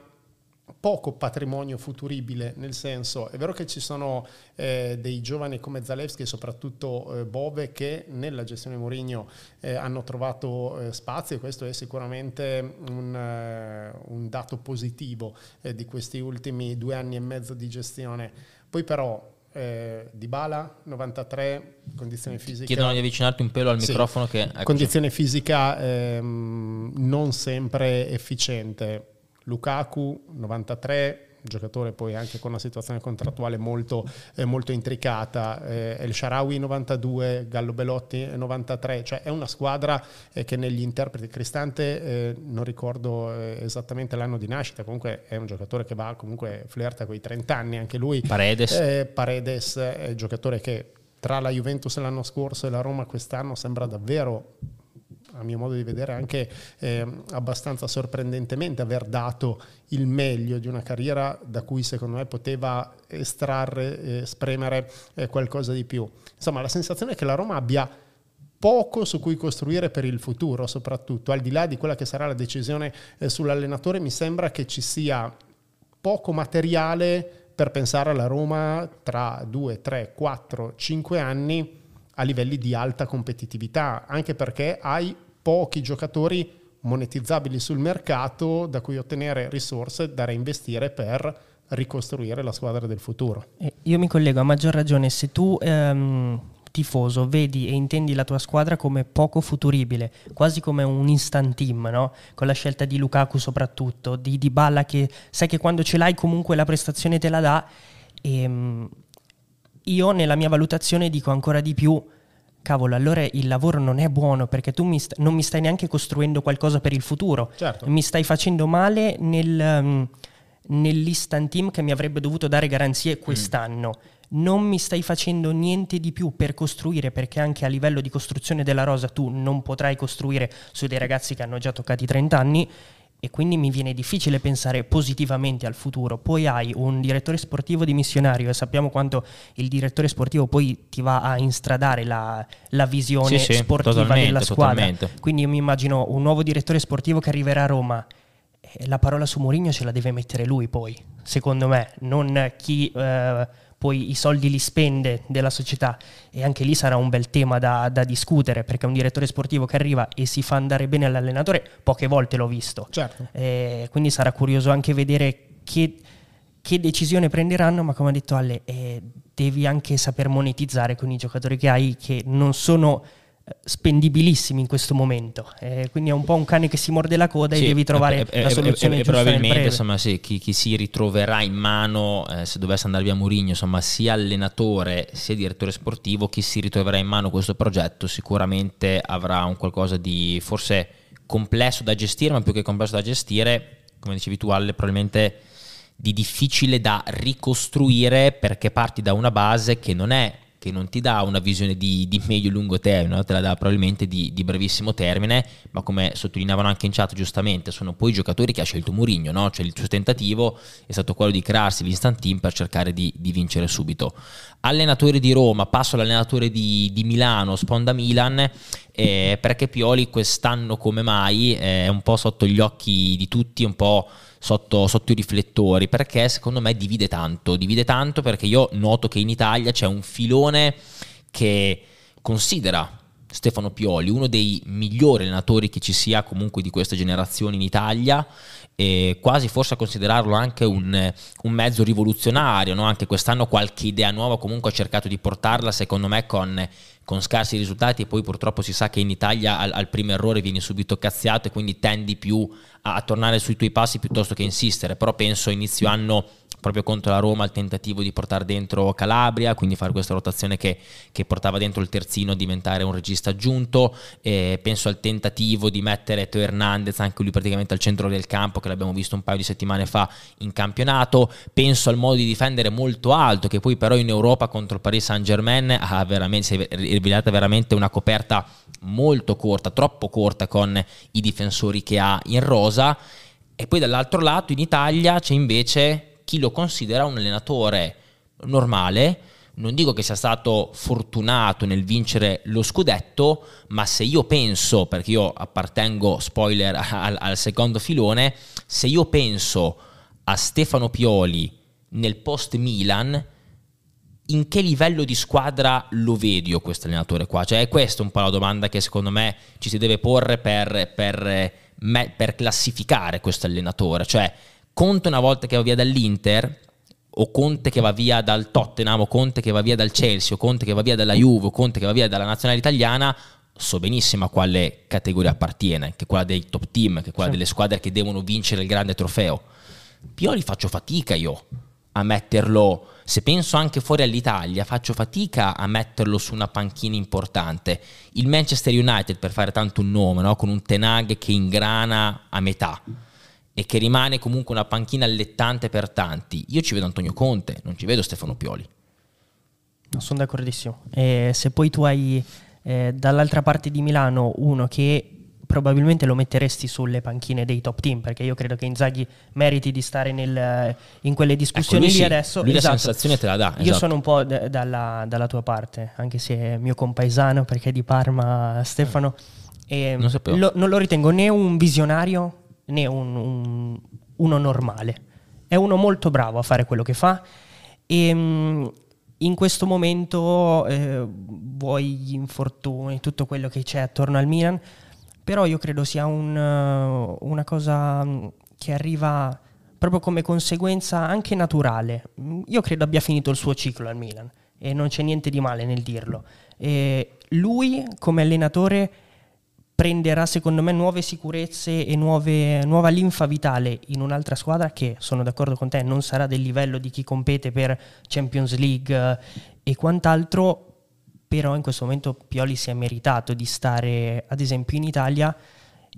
poco patrimonio futuribile, nel senso è vero che ci sono eh, dei giovani come Zalewski e soprattutto eh, Bove che nella gestione Mourinho eh, hanno trovato eh, spazio e questo è sicuramente un, eh, un dato positivo eh, di questi ultimi due anni e mezzo di gestione. Poi però eh, Bala 93, condizione fisica. Chiedono di avvicinarti un pelo al sì, microfono. Che, eccoci. condizione fisica ehm, non sempre efficiente. Lukaku 93, giocatore poi anche con una situazione contrattuale molto, eh, molto intricata, eh, El Sharawi 92, Gallo Belotti 93, cioè è una squadra eh, che negli interpreti Cristante, eh, non ricordo eh, esattamente l'anno di nascita, comunque è un giocatore che va comunque flirta con i 30 anni, anche lui. Paredes. Eh, Paredes è un giocatore che tra la Juventus l'anno scorso e la Roma quest'anno sembra davvero a mio modo di vedere anche eh, abbastanza sorprendentemente aver dato il meglio di una carriera da cui secondo me poteva estrarre, eh, spremere eh, qualcosa di più. Insomma, la sensazione è che la Roma abbia poco su cui costruire per il futuro, soprattutto al di là di quella che sarà la decisione eh, sull'allenatore, mi sembra che ci sia poco materiale per pensare alla Roma tra 2, 3, 4, 5 anni a livelli di alta competitività, anche perché hai pochi giocatori monetizzabili sul mercato da cui ottenere risorse da reinvestire per ricostruire la squadra del futuro. Io mi collego a maggior ragione se tu ehm, tifoso vedi e intendi la tua squadra come poco futuribile, quasi come un instant team, no? con la scelta di Lukaku soprattutto, di Dybala che sai che quando ce l'hai comunque la prestazione te la dà e ehm, io nella mia valutazione dico ancora di più cavolo, allora il lavoro non è buono perché tu mi st- non mi stai neanche costruendo qualcosa per il futuro. Certo. Mi stai facendo male nel, um, nell'instant team che mi avrebbe dovuto dare garanzie quest'anno. Mm non mi stai facendo niente di più per costruire, perché anche a livello di costruzione della rosa tu non potrai costruire su dei ragazzi che hanno già toccati 30 anni e quindi mi viene difficile pensare positivamente al futuro. Poi hai un direttore sportivo di missionario e sappiamo quanto il direttore sportivo poi ti va a instradare la, la visione sì, sì, sportiva della squadra. Totalmente. Quindi io mi immagino un nuovo direttore sportivo che arriverà a Roma. La parola su Mourinho ce la deve mettere lui poi, secondo me, non chi... Eh, poi i soldi li spende della società e anche lì sarà un bel tema da, da, discutere perché un direttore sportivo che arriva e si fa andare bene all'allenatore poche volte l'ho visto certo. eh, quindi sarà curioso anche vedere che, che, decisione prenderanno ma come ha detto Ale eh, devi anche saper monetizzare con i giocatori che hai che non sono spendibilissimi in questo momento. Eh, quindi è un po' un cane che si morde la coda sì, e devi trovare e, la soluzione e, e, giusta. probabilmente insomma, sì, chi, chi, si ritroverà in mano, eh, se dovesse andare via Mourinho, insomma, sia allenatore sia direttore sportivo, chi si ritroverà in mano questo progetto sicuramente avrà un qualcosa di forse complesso da gestire, ma più che complesso da gestire, come dicevi tu Ale, probabilmente di difficile da ricostruire perché parti da una base che non è che non ti dà una visione di, di medio-lungo termine, no? te la dà probabilmente di, di, brevissimo termine, ma come sottolineavano anche in chat giustamente, sono poi i giocatori che ha scelto Mourinho, no? cioè il suo tentativo è stato quello di crearsi l'instant team per cercare di, di vincere subito. Allenatore di Roma, passo all'allenatore di, Milano, sponda Milan, eh, perché Pioli quest'anno come mai è un po' sotto gli occhi di tutti, un po' sotto, sotto, i riflettori perché secondo me divide tanto, divide tanto perché io noto che in Italia c'è un filone che considera Stefano Pioli uno dei migliori allenatori che ci sia comunque di questa generazione in Italia e quasi forse a considerarlo anche un, un mezzo rivoluzionario, no? anche quest'anno qualche idea nuova comunque ha cercato di portarla secondo me con con scarsi risultati e poi purtroppo si sa che in Italia al, al primo errore vieni subito cazziato e quindi tendi più a, tornare sui tuoi passi piuttosto che insistere, però penso inizio anno proprio contro la Roma il tentativo di portare dentro Calabria, quindi fare questa rotazione che, che portava dentro il terzino a diventare un regista aggiunto, e penso al tentativo di mettere Teo Hernandez anche lui praticamente al centro del campo che l'abbiamo visto un paio di settimane fa in campionato, penso al modo di difendere molto alto che poi però in Europa contro il Paris Saint Germain ha veramente, si è rivelata veramente una coperta molto corta, troppo corta con i difensori che ha in rosa e poi dall'altro lato in Italia c'è invece chi lo considera un allenatore normale. Non dico che sia stato fortunato nel vincere lo scudetto, ma se io penso, perché io appartengo, spoiler, [laughs] al, al secondo filone, se io penso a Stefano Pioli nel post Milan, in che livello di squadra lo vedi io questo allenatore qua? Cioè è questa un po' la domanda che secondo me ci si deve porre per, per, per classificare questo allenatore. Cioè Conte una volta che va via dall'Inter o Conte che va via dal Tottenham o Conte che va via dal Chelsea o Conte che va via dalla Juve o Conte che va via dalla nazionale italiana so benissimo a quale categoria appartiene, che è quella dei top team, che è quella sì. delle squadre che devono vincere il grande trofeo. Pioli faccio fatica io a metterlo, se penso anche fuori all'Italia, faccio fatica a metterlo su una panchina importante. Il Manchester United, per fare tanto un nome, no? con un Tenag che ingrana a metà e che rimane comunque una panchina allettante per tanti. Io ci vedo Antonio Conte, non ci vedo Stefano Pioli. No, sono d'accordissimo. E se poi tu hai eh, dall'altra parte di Milano uno che probabilmente lo metteresti sulle panchine dei top team perché io credo che Inzaghi meriti di stare nel, in quelle discussioni ecco, lì sì, adesso lui esatto. la sensazione te la dà io esatto. sono un po' d- dalla, dalla, tua parte anche se è mio compaesano perché è di Parma Stefano e non, lo, non lo ritengo né un visionario né un, un, uno normale. È uno molto bravo a fare quello che fa e mm, in questo momento eh, vuoi gli infortuni, tutto quello che c'è attorno al Milan, però io credo sia un, uh, una cosa mm, che arriva proprio come conseguenza anche naturale. Io credo abbia finito il suo ciclo al Milan e non c'è niente di male nel dirlo. E lui come allenatore prenderà secondo me nuove sicurezze e nuove, nuova linfa vitale in un'altra squadra che, sono d'accordo con te, non sarà del livello di chi compete per Champions League eh, e quant'altro, però in questo momento Pioli si è meritato di stare ad esempio in Italia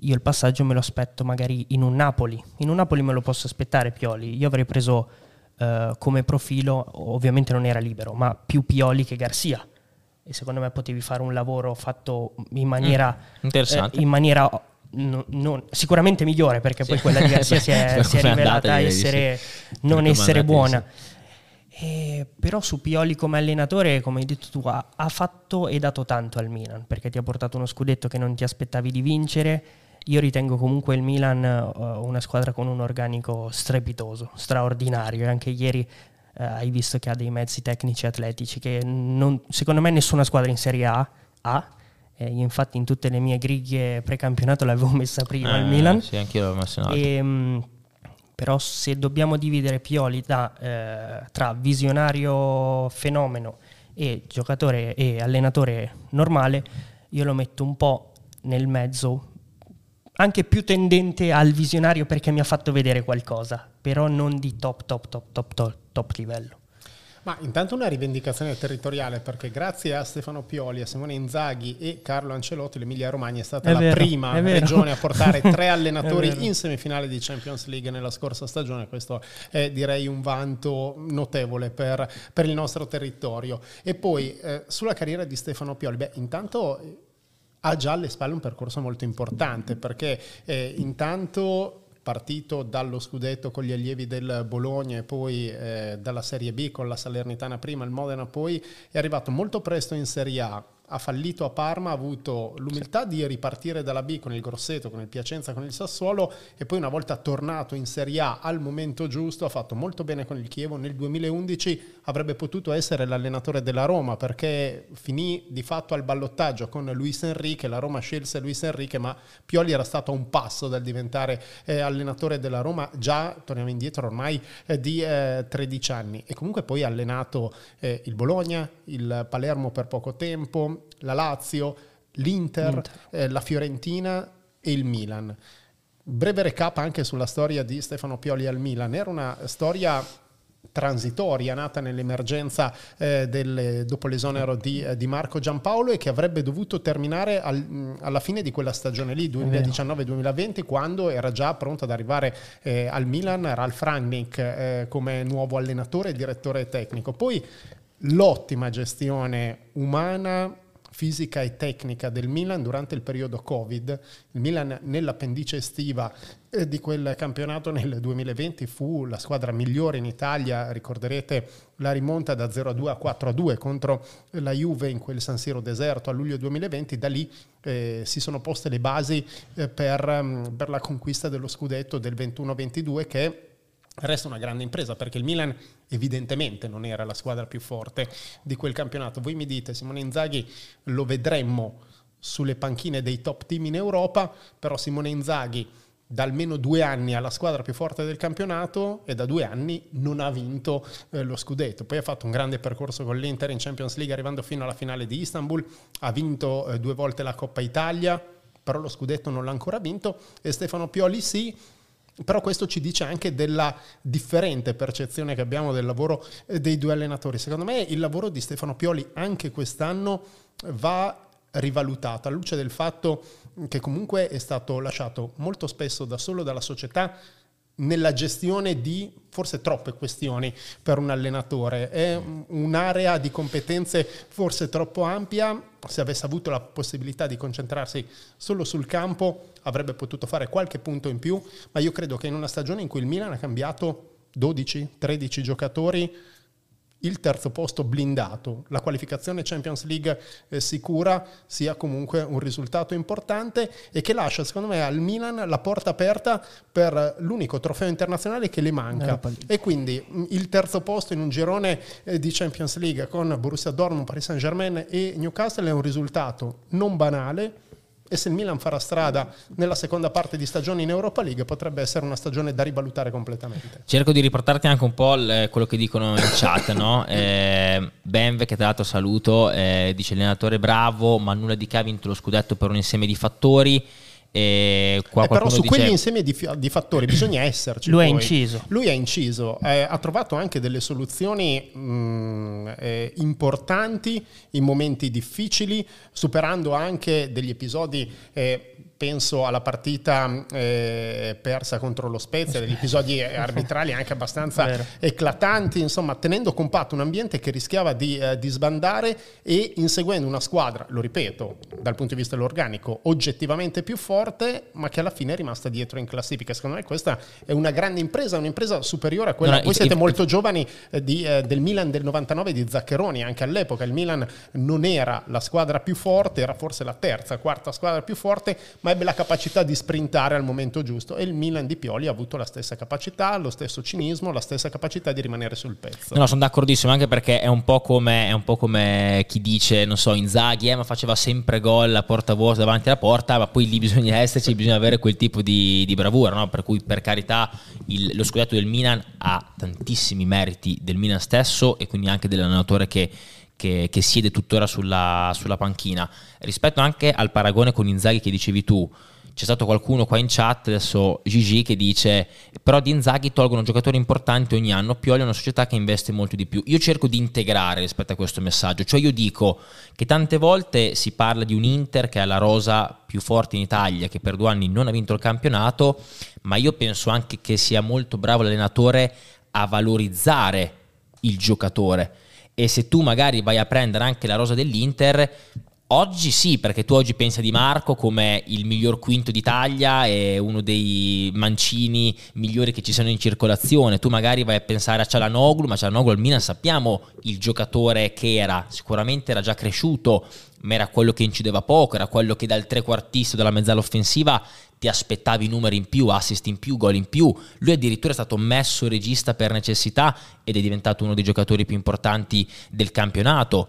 io il passaggio me lo aspetto magari in un Napoli. In un Napoli me lo posso aspettare Pioli. Io avrei preso uh, come profilo, ovviamente non era libero, ma più Pioli che Garcia. E secondo me potevi fare un lavoro fatto in maniera... Mm, interessante. Eh, in maniera No, non, sicuramente migliore perché sì. poi quella di Garcia [laughs] si è, si è rivelata essere, sì. non essere buona. Eh, però su Pioli come allenatore, come hai detto tu, ha, ha, fatto e dato tanto al Milan perché ti ha portato uno scudetto che non ti aspettavi di vincere. Io ritengo comunque il Milan uh, una squadra con un organico strepitoso, straordinario. E anche ieri uh, hai visto che ha dei mezzi tecnici e atletici che non, secondo me nessuna squadra in Serie A ha eh, infatti in tutte le mie griglie precampionato l'avevo messa prima eh, al Milan. Sì, anch'io l'avevo messa in e, mh, però se dobbiamo dividere Pioli da, eh, tra visionario fenomeno e giocatore e allenatore normale, io lo metto un po' nel mezzo, anche più tendente al visionario perché mi ha fatto vedere qualcosa, però non di top, top, top, top, top, top livello. Ma intanto una rivendicazione territoriale perché grazie a Stefano Pioli, a Simone Inzaghi e Carlo Ancelotti l'Emilia Romagna è stata è la vero, prima regione a portare tre [laughs] allenatori in semifinale di Champions League nella scorsa stagione. Questo è direi un vanto notevole per, per il nostro territorio. E poi eh, sulla carriera di Stefano Pioli, beh intanto ha già alle spalle un percorso molto importante perché eh, intanto partito dallo scudetto con gli allievi del Bologna e poi eh, dalla Serie B con la Salernitana prima, il Modena poi, è arrivato molto presto in Serie A ha fallito a Parma, ha avuto l'umiltà di ripartire dalla B con il Grosseto, con il Piacenza, con il Sassuolo e poi una volta tornato in Serie A al momento giusto ha fatto molto bene con il Chievo. Nel 2011 avrebbe potuto essere l'allenatore della Roma perché finì di fatto al ballottaggio con Luis Enrique, la Roma scelse Luis Enrique ma Pioli era stato a un passo dal diventare eh, allenatore della Roma. Già, torniamo indietro ormai, eh, di eh, 13 anni. E comunque poi ha allenato eh, il Bologna, il Palermo per poco tempo, la Lazio, l'Inter, eh, la Fiorentina e il Milan. Breve recap anche sulla storia di Stefano Pioli al Milan. Era una storia transitoria nata nell'emergenza eh, delle, dopo l'esonero di, eh, di, Marco Giampaolo e che avrebbe dovuto terminare al, alla fine di quella stagione lì 2019-2020 quando era già pronto ad arrivare eh, al Milan Ralf Rangnick eh, come nuovo allenatore e direttore tecnico poi l'ottima gestione umana fisica e tecnica del Milan durante il periodo Covid. Il Milan nell'appendice estiva eh, di quel campionato nel 2020 fu la squadra migliore in Italia, ricorderete la rimonta da 0-2 a 4-2 contro la Juve in quel San Siro deserto a luglio 2020, da lì eh, si sono poste le basi eh, per, mm, per la conquista dello scudetto del 21-22 che resta una grande impresa perché il Milan evidentemente non era la squadra più forte di quel campionato. Voi mi dite, Simone Inzaghi lo vedremmo sulle panchine dei top team in Europa, però Simone Inzaghi da almeno due anni ha la squadra più forte del campionato e da due anni non ha vinto eh, lo scudetto. Poi ha fatto un grande percorso con l'Inter in Champions League arrivando fino alla finale di Istanbul, ha vinto eh, due volte la Coppa Italia, però lo scudetto non l'ha ancora vinto e Stefano Pioli sì, però questo ci dice anche della differente percezione che abbiamo del lavoro eh, dei due allenatori. Secondo me il lavoro di Stefano Pioli anche quest'anno va rivalutato alla luce del fatto che comunque è stato lasciato molto spesso da solo dalla società nella gestione di forse troppe questioni per un allenatore. È un'area di competenze forse troppo ampia. Se avesse avuto la possibilità di concentrarsi solo sul campo avrebbe potuto fare qualche punto in più, ma io credo che in una stagione in cui il Milan ha cambiato 12-13 giocatori il terzo posto blindato, la qualificazione Champions League eh, sicura sia comunque un risultato importante e che lascia secondo me al Milan la porta aperta per l'unico trofeo internazionale che le manca. E quindi mm, il terzo posto in un girone eh, di Champions League con Borussia Dortmund, Paris Saint-Germain e Newcastle è un risultato non banale e se il Milan farà strada nella seconda parte di stagione in Europa League potrebbe essere una stagione da rivalutare completamente. Cerco di riportarti anche un po' l- quello che dicono in chat, no? [laughs] eh, Benve che tra l'altro saluto, eh, dice allenatore bravo ma nulla di che ha vinto lo scudetto per un insieme di fattori e qua eh, però su dice... quegli insiemi di, di, fattori bisogna esserci. [clears throat] Lui ha inciso. Lui ha inciso, eh, ha trovato anche delle soluzioni mh, mm, eh, importanti in momenti difficili, superando anche degli episodi eh, penso alla partita eh, persa contro lo Spezia, degli [laughs] episodi arbitrali anche abbastanza Vero. eclatanti, insomma tenendo compatto un ambiente che rischiava di, eh, di, sbandare e inseguendo una squadra, lo ripeto, dal punto di vista dell'organico, oggettivamente più forte, ma che alla fine è rimasta dietro in classifica. Secondo me questa è una grande impresa, un'impresa superiore a quella, no, voi siete molto giovani eh, di, eh, del Milan del 99 di Zaccheroni, anche all'epoca il Milan non era la squadra più forte, era forse la terza, quarta squadra più forte, ma ma ebbe la capacità di sprintare al momento giusto e il Milan di Pioli ha avuto la stessa capacità, lo stesso cinismo, la stessa capacità di rimanere sul pezzo. No, sono d'accordissimo anche perché è un po' come, è un po come chi dice, non so, Inzaghi, eh, ma faceva sempre gol a porta vuota davanti alla porta, ma poi lì bisogna esserci, bisogna avere quel tipo di, di bravura, no? per cui per carità il, lo scudetto del Milan ha tantissimi meriti del Milan stesso e quindi anche dell'allenatore che che, che siede tuttora sulla, sulla, panchina. Rispetto anche al paragone con Inzaghi che dicevi tu, c'è stato qualcuno qua in chat, adesso Gigi, che dice però di Inzaghi tolgono giocatori importanti ogni anno, Pioli è una società che investe molto di più. Io cerco di integrare rispetto a questo messaggio, cioè io dico che tante volte si parla di un Inter che è la rosa più forte in Italia, che per due anni non ha vinto il campionato, ma io penso anche che sia molto bravo l'allenatore a valorizzare il giocatore e se tu magari vai a prendere anche la rosa dell'Inter, Oggi sì, perché tu oggi pensi Di Marco come il miglior quinto d'Italia e uno dei mancini migliori che ci sono in circolazione. Tu magari vai a pensare a Cialanoglu, ma Cialanoglu al Milan sappiamo il giocatore che era, sicuramente era già cresciuto, ma era quello che incideva poco, era quello che dal trequartista della mezzala offensiva ti aspettavi numeri in più, assist in più, gol in più. Lui addirittura è stato messo regista per necessità ed è diventato uno dei giocatori più importanti del campionato.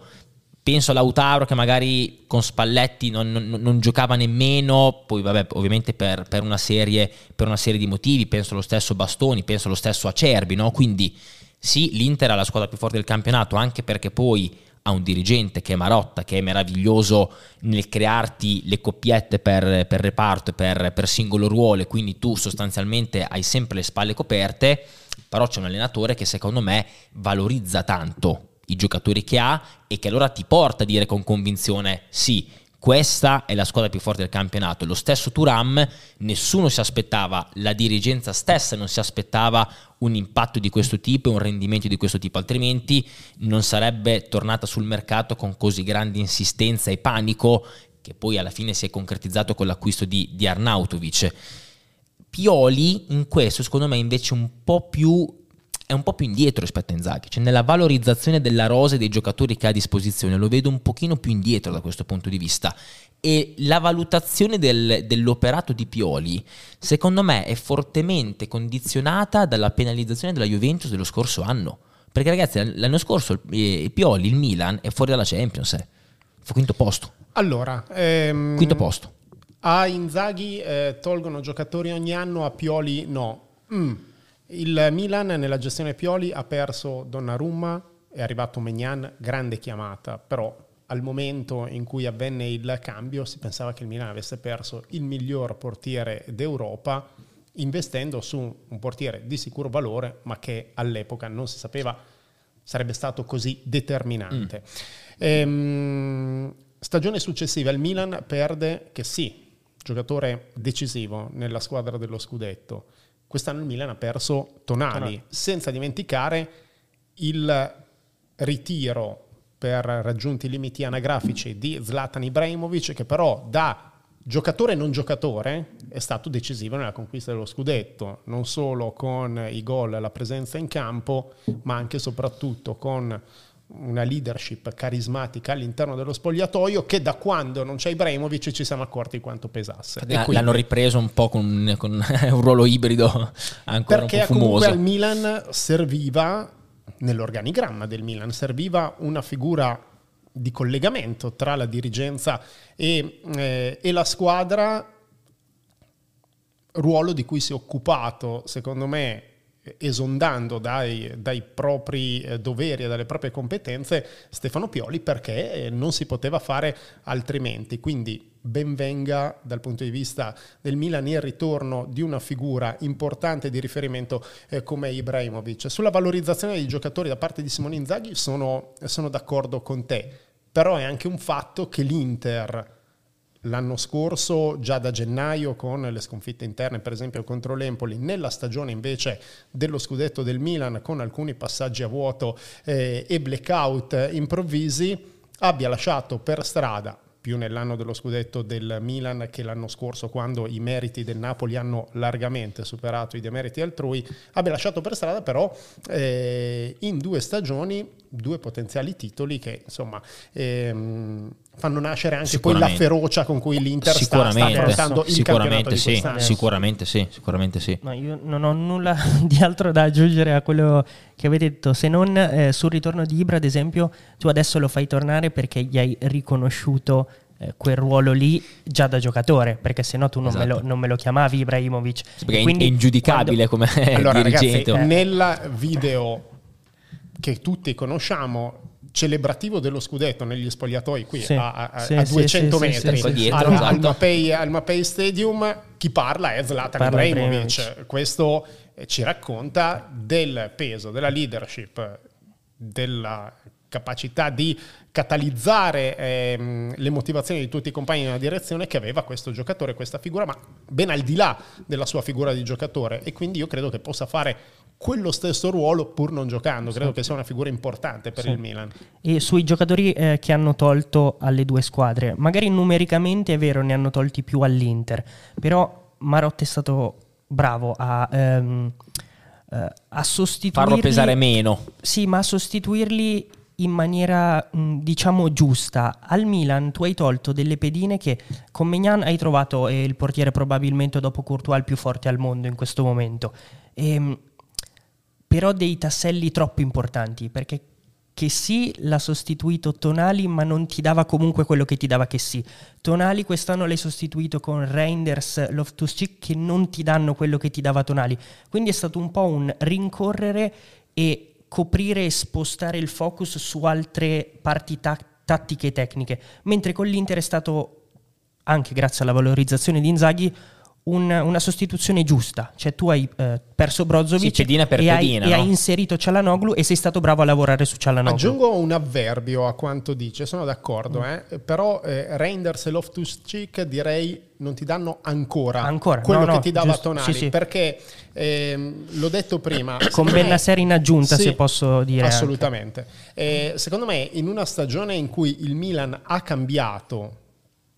Penso a Lautaro che magari con Spalletti non, non, non giocava nemmeno, poi vabbè ovviamente per, per, una serie, per, una serie, di motivi, penso allo stesso Bastoni, penso allo stesso Acerbi, no? quindi sì l'Inter è la squadra più forte del campionato anche perché poi a un dirigente che è Marotta, che è meraviglioso nel crearti le coppiette per, per reparto per, per singolo ruolo, e quindi tu sostanzialmente hai sempre le spalle coperte, però c'è un allenatore che secondo me valorizza tanto i giocatori che ha e che allora ti porta a dire con convinzione sì, questa è la squadra più forte del campionato. Lo stesso Turam, nessuno si aspettava, la dirigenza stessa non si aspettava un impatto di questo tipo e un rendimento di questo tipo, altrimenti non sarebbe tornata sul mercato con così grande insistenza e panico che poi alla fine si è concretizzato con l'acquisto di, di Arnautovic. Pioli in questo secondo me invece un po' più è un po' più indietro rispetto a Inzaghi, cioè nella valorizzazione della rosa e dei giocatori che ha a disposizione lo vedo un pochino più indietro da questo punto di vista. E la valutazione del, dell'operato di Pioli secondo me è fortemente condizionata dalla penalizzazione della Juventus dello scorso anno. Perché ragazzi l'anno scorso eh, Pioli, il Milan è fuori dalla Champions eh. fu quinto posto. Allora ehm, quinto posto. a Inzaghi eh, tolgono giocatori ogni anno a Pioli no. Mm il Milan nella gestione Pioli ha perso Donnarumma, è arrivato Megnan, grande chiamata, però al momento in cui avvenne il cambio si pensava che il Milan avesse perso il miglior portiere d'Europa investendo su un portiere di sicuro valore, ma che all'epoca non si sapeva sarebbe stato così determinante. Mm. Ehm, stagione successiva il Milan perde che sì, giocatore decisivo nella squadra dello scudetto, Quest'anno il Milan ha perso Tonali, senza dimenticare il ritiro per raggiunti i limiti anagrafici di Zlatan Ibrahimovic, che però da giocatore e non giocatore è stato decisivo nella conquista dello scudetto, non solo con i gol e la presenza in campo, ma anche e soprattutto con una leadership carismatica all'interno dello spogliatoio che da quando non c'è Ibrahimovic ci siamo accorti quanto pesasse. L- quindi, l'hanno ripreso un po' con, con [laughs] un ruolo ibrido ancora perché un po' fumoso. Perché comunque al Milan serviva, nell'organigramma del Milan, serviva una figura di collegamento tra la dirigenza e, eh, e la squadra, ruolo di cui si è occupato, secondo me, esondando dai, dai, propri eh, doveri e dalle proprie competenze Stefano Pioli perché non si poteva fare altrimenti. Quindi benvenga dal punto di vista del Milan il ritorno di una figura importante di riferimento eh, come Ibrahimovic. Sulla valorizzazione dei giocatori da parte di Simone Inzaghi sono, sono d'accordo con te, però è anche un fatto che l'Inter l'anno scorso, già da gennaio, con le sconfitte interne, per esempio contro l'Empoli, nella stagione invece dello scudetto del Milan, con alcuni passaggi a vuoto eh, e blackout improvvisi, abbia lasciato per strada più nell'anno dello scudetto del Milan che l'anno scorso quando i meriti del Napoli hanno largamente superato i demeriti altrui, abbia lasciato per strada però eh, in due stagioni due potenziali titoli che insomma ehm, fanno nascere anche poi la ferocia con cui l'Inter sta, sta affrontando il sicuramente sì, sicuramente sì, sicuramente sì. No, io non ho nulla [laughs] di altro da aggiungere a quello che avete detto, se non eh, sul ritorno di Ibra, ad esempio, tu adesso lo fai tornare perché gli hai riconosciuto eh, quel ruolo lì già da giocatore, perché se no tu non, esatto. me, lo, non me, lo, chiamavi Ibrahimovic. Perché Quindi, è ingiudicabile quando... come allora, dirigente. Ragazzi, nel video che tutti conosciamo celebrativo dello scudetto negli spogliatoi qui sì, a, a, sì, a 200 sì, metri. dietro, al, esatto. al, Mapei, al, Mapei, Stadium chi parla è Zlatan Ibrahimovic. Questo eh, ci racconta del peso della leadership della capacità di catalizzare ehm, le motivazioni di tutti i compagni nella direzione che aveva questo giocatore, questa figura, ma ben al di là della sua figura di giocatore. E quindi io credo che possa fare quello stesso ruolo pur non giocando, credo sì. che sia una figura importante per sì. il Milan. E sui giocatori eh, che hanno tolto alle due squadre, magari numericamente è vero ne hanno tolti più all'Inter, però Marotti è stato bravo a... Ehm, eh, a sostituirli farlo pesare meno sì ma a sostituirli in maniera diciamo giusta. Al Milan tu hai tolto delle pedine che con Mignan hai trovato eh, il portiere probabilmente dopo Courtois il più forte al mondo in questo momento. E, ehm, però dei tasselli troppo importanti perché che sì l'ha sostituito Tonali ma non ti dava comunque quello che ti dava che sì. Tonali quest'anno l'hai sostituito con Reinders, Loftus-Cheek che non ti danno quello che ti dava Tonali. Quindi è stato un po' un rincorrere e coprire e spostare il focus su altre parti ta- tattiche e tecniche, mentre con l'Inter è stato, anche grazie alla valorizzazione di Inzaghi, un, una sostituzione giusta, cioè tu hai eh, perso Brozovic sì, pedina per e, pedina, hai, no? e hai inserito Cialanoglu e sei stato bravo a lavorare su Cialanoglu. Aggiungo un avverbio a quanto dice, sono d'accordo, mm. eh, però eh, Reinders e Loftus-Cheek direi non ti danno ancora, ancora. quello no, che ti dava giusto, Tonali, sì, sì. perché ehm, l'ho detto prima... Con Bennaser in aggiunta sì, se posso dire. Assolutamente. Eh, secondo me in una stagione in cui il Milan ha cambiato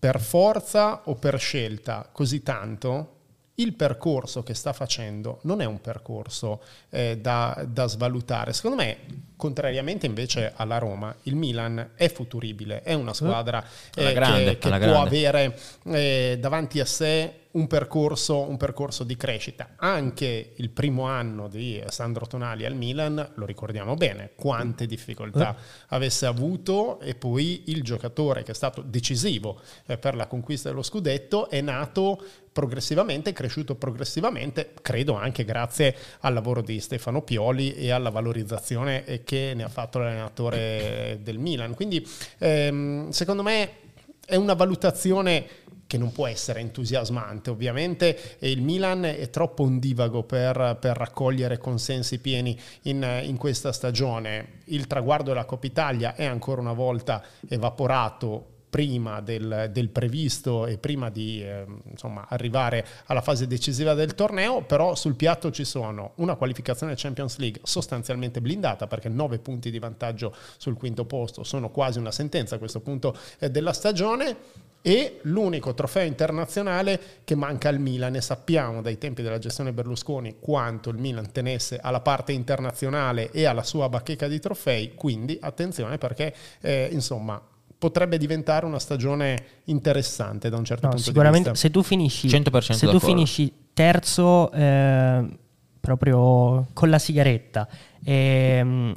per forza o per scelta così tanto, il percorso che sta facendo non è un percorso eh, da, da, svalutare. Secondo me, contrariamente invece alla Roma, il Milan è futuribile, è una squadra eh, grande, che, che può grande. avere eh, davanti a sé un percorso, un percorso, di crescita. Anche il primo anno di Sandro Tonali al Milan, lo ricordiamo bene, quante difficoltà avesse avuto e poi il giocatore che è stato decisivo eh, per la conquista dello scudetto è nato progressivamente, cresciuto progressivamente, credo anche grazie al lavoro di Stefano Pioli e alla valorizzazione eh, che ne ha fatto l'allenatore del Milan. Quindi ehm, secondo me è una valutazione che non può essere entusiasmante ovviamente e il Milan è troppo ondivago per, per raccogliere consensi pieni in, in, questa stagione. Il traguardo della Coppa Italia è ancora una volta evaporato prima del, del, previsto e prima di eh, insomma, arrivare alla fase decisiva del torneo, però sul piatto ci sono una qualificazione Champions League sostanzialmente blindata perché 9 punti di vantaggio sul quinto posto sono quasi una sentenza a questo punto eh, della stagione e l'unico trofeo internazionale che manca al Milan e sappiamo dai tempi della gestione Berlusconi quanto il Milan tenesse alla parte internazionale e alla sua bacheca di trofei, quindi attenzione perché eh, insomma potrebbe diventare una stagione interessante da un certo no, punto di vista. Sicuramente se tu finisci, se tu finisci terzo eh, proprio con la sigaretta eh,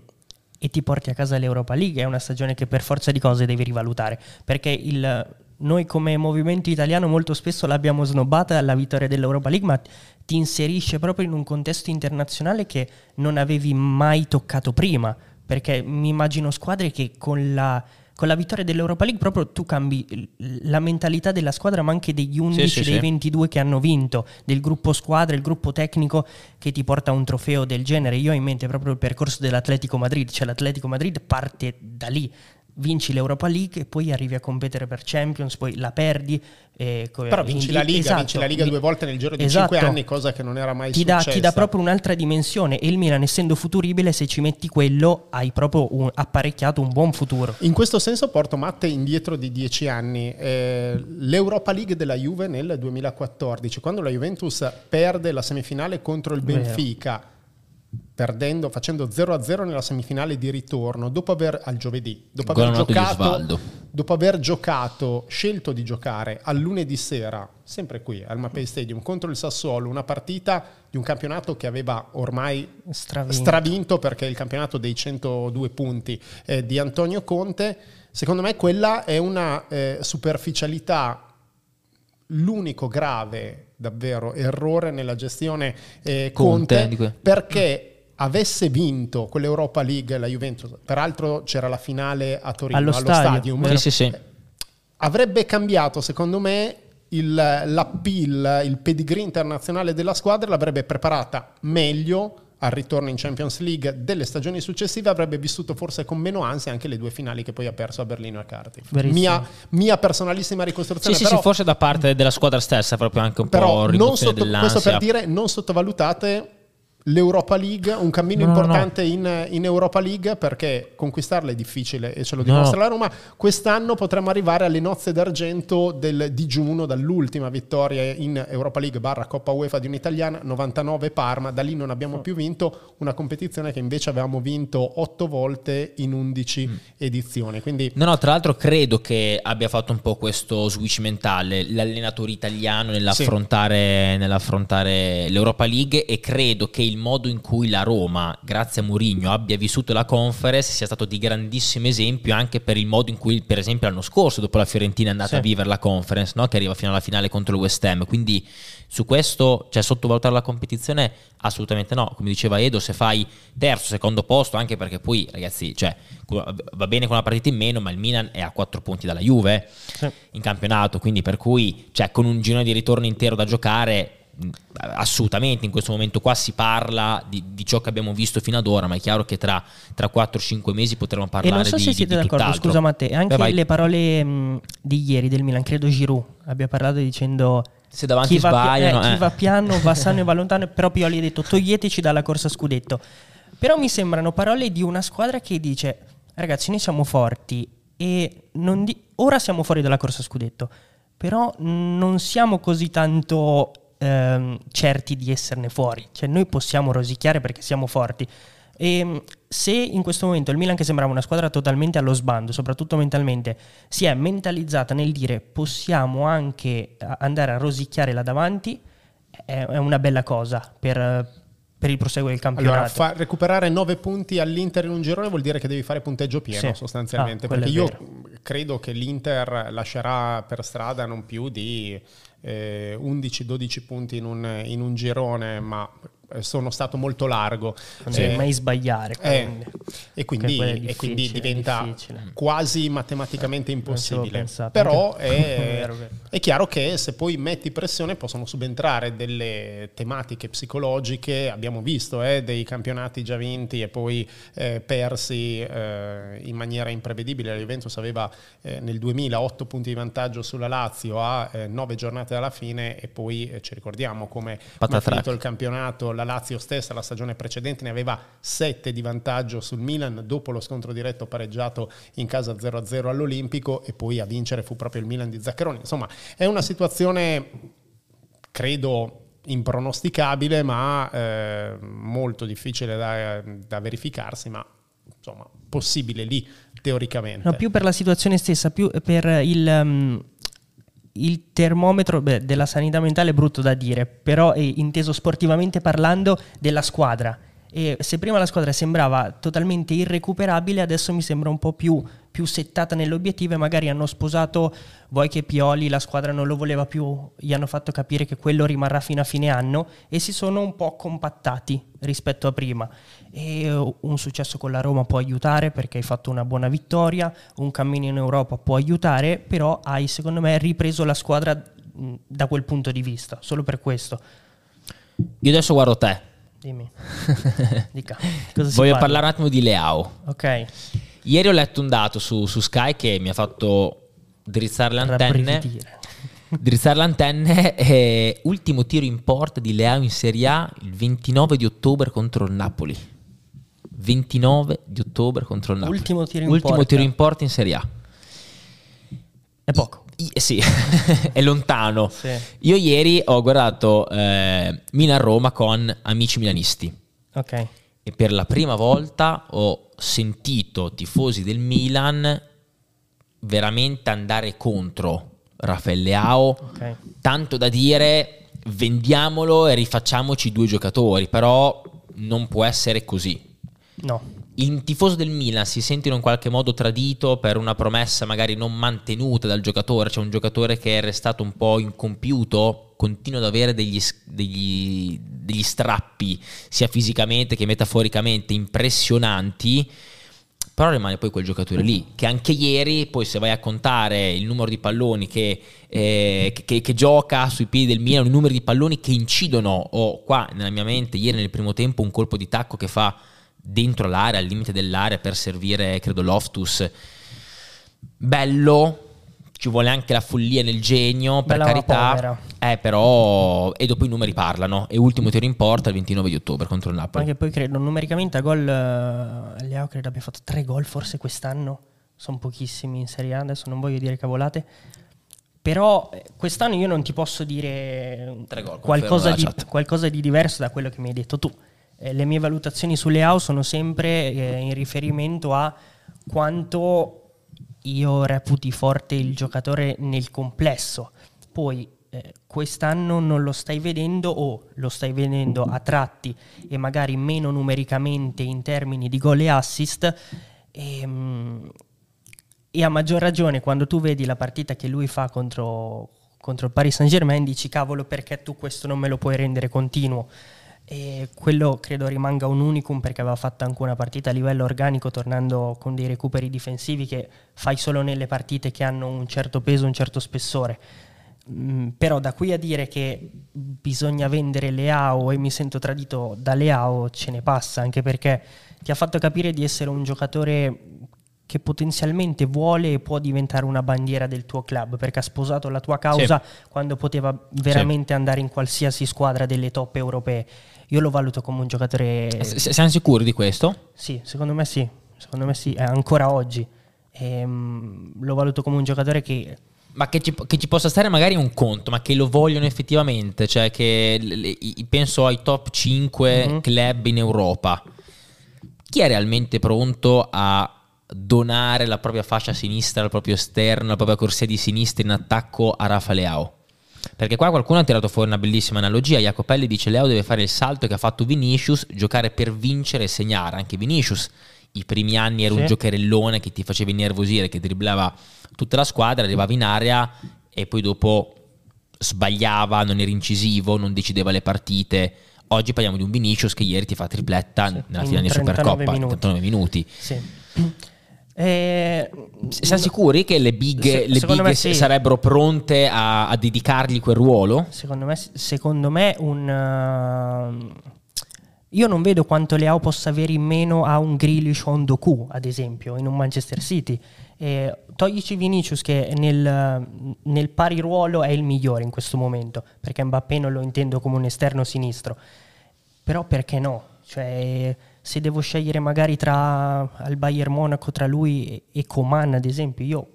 e ti porti a casa l'Europa League è una stagione che per forza di cose devi rivalutare perché il, noi come movimento italiano molto spesso l'abbiamo snobbata alla vittoria dell'Europa League ma ti inserisce proprio in un contesto internazionale che non avevi mai toccato prima perché mi immagino squadre che con la con la vittoria dell'Europa League proprio tu cambi la mentalità della squadra, ma anche degli 11, sì, sì, dei sì. 22 che hanno vinto, del gruppo squadra, il gruppo tecnico che ti porta a un trofeo del genere. Io ho in mente proprio il percorso dell'Atletico Madrid, cioè l'Atletico Madrid parte da lì, vinci l'Europa League e poi arrivi a competere per Champions, poi la perdi. Eh, Però vinci la Liga, esatto. vinci la Liga due volte nel giro di esatto. cinque anni, cosa che non era mai ti successa. Dà, ti dà proprio un'altra dimensione e il Milan, essendo futuribile, se ci metti quello, hai proprio un, apparecchiato un buon futuro. In questo senso porto Matte indietro di dieci anni. Eh, L'Europa League della Juve nel 2014, quando la Juventus perde la semifinale contro il Benfica. Vero perdendo, facendo 0-0 nella semifinale di ritorno, dopo aver, al giovedì, dopo aver, giocato, dopo aver, giocato, scelto di giocare al lunedì sera, sempre qui al Mapei Stadium, contro il Sassuolo, una partita di un campionato che aveva ormai stravinto, stravinto perché è il campionato dei 102 punti eh, di Antonio Conte, secondo me quella è una eh, superficialità l'unico grave davvero errore nella gestione eh, Conte, Conte perché avesse vinto quell'Europa League la Juventus, peraltro c'era la finale a Torino allo, allo Stadium, Sì, sì, sì. avrebbe cambiato secondo me il, l'appeal, il pedigree internazionale della squadra, l'avrebbe preparata meglio al ritorno in Champions League delle stagioni successive avrebbe vissuto forse con meno ansia anche le due finali che poi ha perso a Berlino e a Cardiff. Mia, mia, personalissima ricostruzione. Sì, però, sì, forse da parte della squadra stessa proprio anche un però po' non sotto, Questo per dire non sottovalutate l'Europa League, un cammino no, importante no, no. In, in, Europa League perché conquistarla è difficile e ce lo dimostra la Roma. Quest'anno potremmo arrivare alle nozze d'argento del digiuno dall'ultima vittoria in Europa League barra Coppa UEFA di un'italiana, 99 Parma, da lì non abbiamo più vinto una competizione che invece avevamo vinto 8 volte in 11 mm. edizioni. Quindi... No, no, tra l'altro credo che abbia fatto un po' questo switch mentale l'allenatore italiano nell'affrontare, sì. nell'affrontare l'Europa League e credo che il il modo in cui la Roma, grazie a Mourinho, abbia vissuto la conference sia stato di grandissimo esempio anche per il modo in cui, per esempio, l'anno scorso, dopo la Fiorentina, è andata sì. a vivere la conference, no? che arriva fino alla finale contro il West Ham. Quindi su questo, cioè sottovalutare la competizione, assolutamente no. Come diceva Edo, se fai terzo, secondo posto, anche perché poi, ragazzi, cioè, va bene con una partita in meno, ma il Milan è a quattro punti dalla Juve sì. in campionato, quindi per cui, cioè, con un girone di ritorno intero da giocare assolutamente in questo momento qua si parla di, di, ciò che abbiamo visto fino ad ora ma è chiaro che tra, tra 4-5 mesi potremo parlare e non so di, se siete di, d'accordo scusa Matteo anche Beh, le parole mh, di ieri del Milan credo Giroud abbia parlato dicendo se davanti chi sbagliano va, eh, chi va piano va [laughs] sano e va lontano però Pioli ha detto toglieteci dalla corsa scudetto però mi sembrano parole di una squadra che dice ragazzi noi siamo forti e di- ora siamo fuori dalla corsa scudetto però non siamo così tanto ehm, certi di esserne fuori, cioè noi possiamo rosicchiare perché siamo forti. E ehm, se in questo momento il Milan, che sembrava una squadra totalmente allo sbando, soprattutto mentalmente, si è mentalizzata nel dire possiamo anche andare a rosicchiare là davanti, è una bella cosa per, per il proseguo del campionato. Allora, recuperare 9 punti all'Inter in un girone vuol dire che devi fare punteggio pieno, sì. sostanzialmente. Ah, perché io credo che l'Inter lascerà per strada non più di eh, 11-12 punti in un, in un girone, ma eh, sono stato molto largo. Non devi eh, mai sbagliare. Eh, e, quindi, e, quindi, diventa quasi matematicamente impossibile. Però è, [laughs] è, chiaro che se poi metti pressione possono subentrare delle tematiche psicologiche. Abbiamo visto eh, dei campionati già vinti e poi eh, persi eh, in maniera imprevedibile. La Juventus aveva nel 2000 8 punti di vantaggio sulla Lazio a 9 giornate dalla fine e poi ci ricordiamo come ha finito il campionato la Lazio stessa la stagione precedente ne aveva 7 di vantaggio sul Milan dopo lo scontro diretto pareggiato in casa 0-0 all'Olimpico e poi a vincere fu proprio il Milan di Zaccheroni. Insomma, è una situazione credo impronosticabile ma eh, molto difficile da, da verificarsi, ma insomma possibile lì teoricamente. No, più per la situazione stessa, più per il... Um il termometro beh, della sanità mentale è brutto da dire, però è inteso sportivamente parlando della squadra. E se prima la squadra sembrava totalmente irrecuperabile, adesso mi sembra un po' più, più settata nell'obiettivo e magari hanno sposato voi che Pioli, la squadra non lo voleva più, gli hanno fatto capire che quello rimarrà fino a fine anno e si sono un po' compattati rispetto a prima. E un successo con la Roma può aiutare perché hai fatto una buona vittoria, un cammino in Europa può aiutare, però hai secondo me ripreso la squadra da quel punto di vista, solo per questo. Io adesso guardo te Dimmi. [laughs] Dica. Voglio parla? parlare un attimo di Leao. Ok. Ieri ho letto un dato su, su Sky che mi ha fatto drizzare le antenne. Drizzare le antenne. eh, ultimo tiro in porta di Leao in Serie A il 29 di ottobre contro il Napoli. 29 di ottobre contro il Napoli. Ultimo tiro in Ultimo porta. tiro in porta in Serie A. È poco. I- eh sì, [laughs] è lontano. Sì. Io ieri ho guardato eh, Milan-Roma con amici milanisti Ok. E per la prima volta ho sentito tifosi del Milan veramente andare contro Raffaele Leao, Ok. tanto da dire vendiamolo e rifacciamoci due giocatori, però non può essere così. No. Il tifoso del Milan si sente in un qualche modo tradito per una promessa magari non mantenuta dal giocatore, c'è un giocatore che è restato un po' incompiuto, continua ad avere degli, degli- degli strappi sia fisicamente che metaforicamente impressionanti, però rimane poi quel giocatore lì, che anche ieri, poi se vai a contare il numero di palloni che, eh, che- che- gioca sui piedi del Milan, il numero di palloni che incidono, o qua nella mia mente, ieri nel primo tempo un colpo di tacco che fa dentro l'area, al limite dell'area per servire, credo, Loftus. Bello, ci vuole anche la follia nel genio, per Bella carità. Eh, però, e dopo i numeri parlano. E ultimo tiro in porta il 29 di ottobre contro il Napoli. Anche poi credo numericamente a gol eh, Leao credo abbia fatto tre gol forse quest'anno. Sono pochissimi in Serie A, adesso non voglio dire cavolate. Però eh, quest'anno io non ti posso dire Tre gol, qualcosa, di, qualcosa di diverso da quello che mi hai detto tu. Eh, le mie valutazioni su Leao sono sempre eh, in riferimento a quanto io reputi forte il giocatore nel complesso. Poi eh, quest'anno non lo stai vedendo o lo stai vedendo a tratti e magari meno numericamente in termini di gol e assist. Ehm, E, a maggior ragione quando tu vedi la partita che lui fa contro, contro il Paris Saint Germain dici cavolo perché tu questo non me lo puoi rendere continuo. E quello credo rimanga un unicum perché aveva fatto anche una partita a livello organico tornando con dei recuperi difensivi che fai solo nelle partite che hanno un certo peso, un certo spessore. Mm, però da qui a dire che bisogna vendere Leao e mi sento tradito da Leao ce ne passa, anche perché ti ha fatto capire di essere un giocatore che potenzialmente vuole e può diventare una bandiera del tuo club perché ha sposato la tua causa quando poteva veramente andare in qualsiasi squadra delle top europee. Io lo valuto come un giocatore S- siamo sicuri di questo? sì, secondo me sì, secondo me sì, eh, ancora oggi. Ehm, lo valuto come un giocatore che Ma che ci, che ci possa stare magari un conto, ma che lo vogliono effettivamente, cioè che le- penso ai top 5 Mhm. club in Europa. Chi è realmente pronto a donare la propria fascia sinistra, il proprio esterno, la propria corsia di sinistra in attacco a Rafa Leao? Perché qua qualcuno ha tirato fuori una bellissima analogia. Jacopelli dice Leo deve fare il salto che ha fatto Vinicius, giocare per vincere e segnare. Anche Vinicius i primi anni era un Sì. giocherellone che ti faceva innervosire, che dribblava tutta la squadra, arrivava in area e poi dopo sbagliava, non era incisivo, non decideva le partite. Oggi parliamo di un Vinicius che ieri ti fa tripletta nella in finale di 39 Supercoppa, in minuti. 39 minuti. sì. Eh, Siamo sicuri che le big, Se- le big sì. sarebbero pronte a, a dedicargli quel ruolo? Secondo me, secondo me un, uh, io non vedo quanto Leao possa avere in meno a un Grealish o un Doku, ad esempio, in un Manchester City. Eh, toglici Vinicius che nel, nel pari ruolo è il migliore in questo momento, perché Mbappé non lo intendo come un esterno sinistro. Però perché no? Cioè, se devo scegliere magari tra al Bayern Monaco, tra lui e Coman, ad esempio, io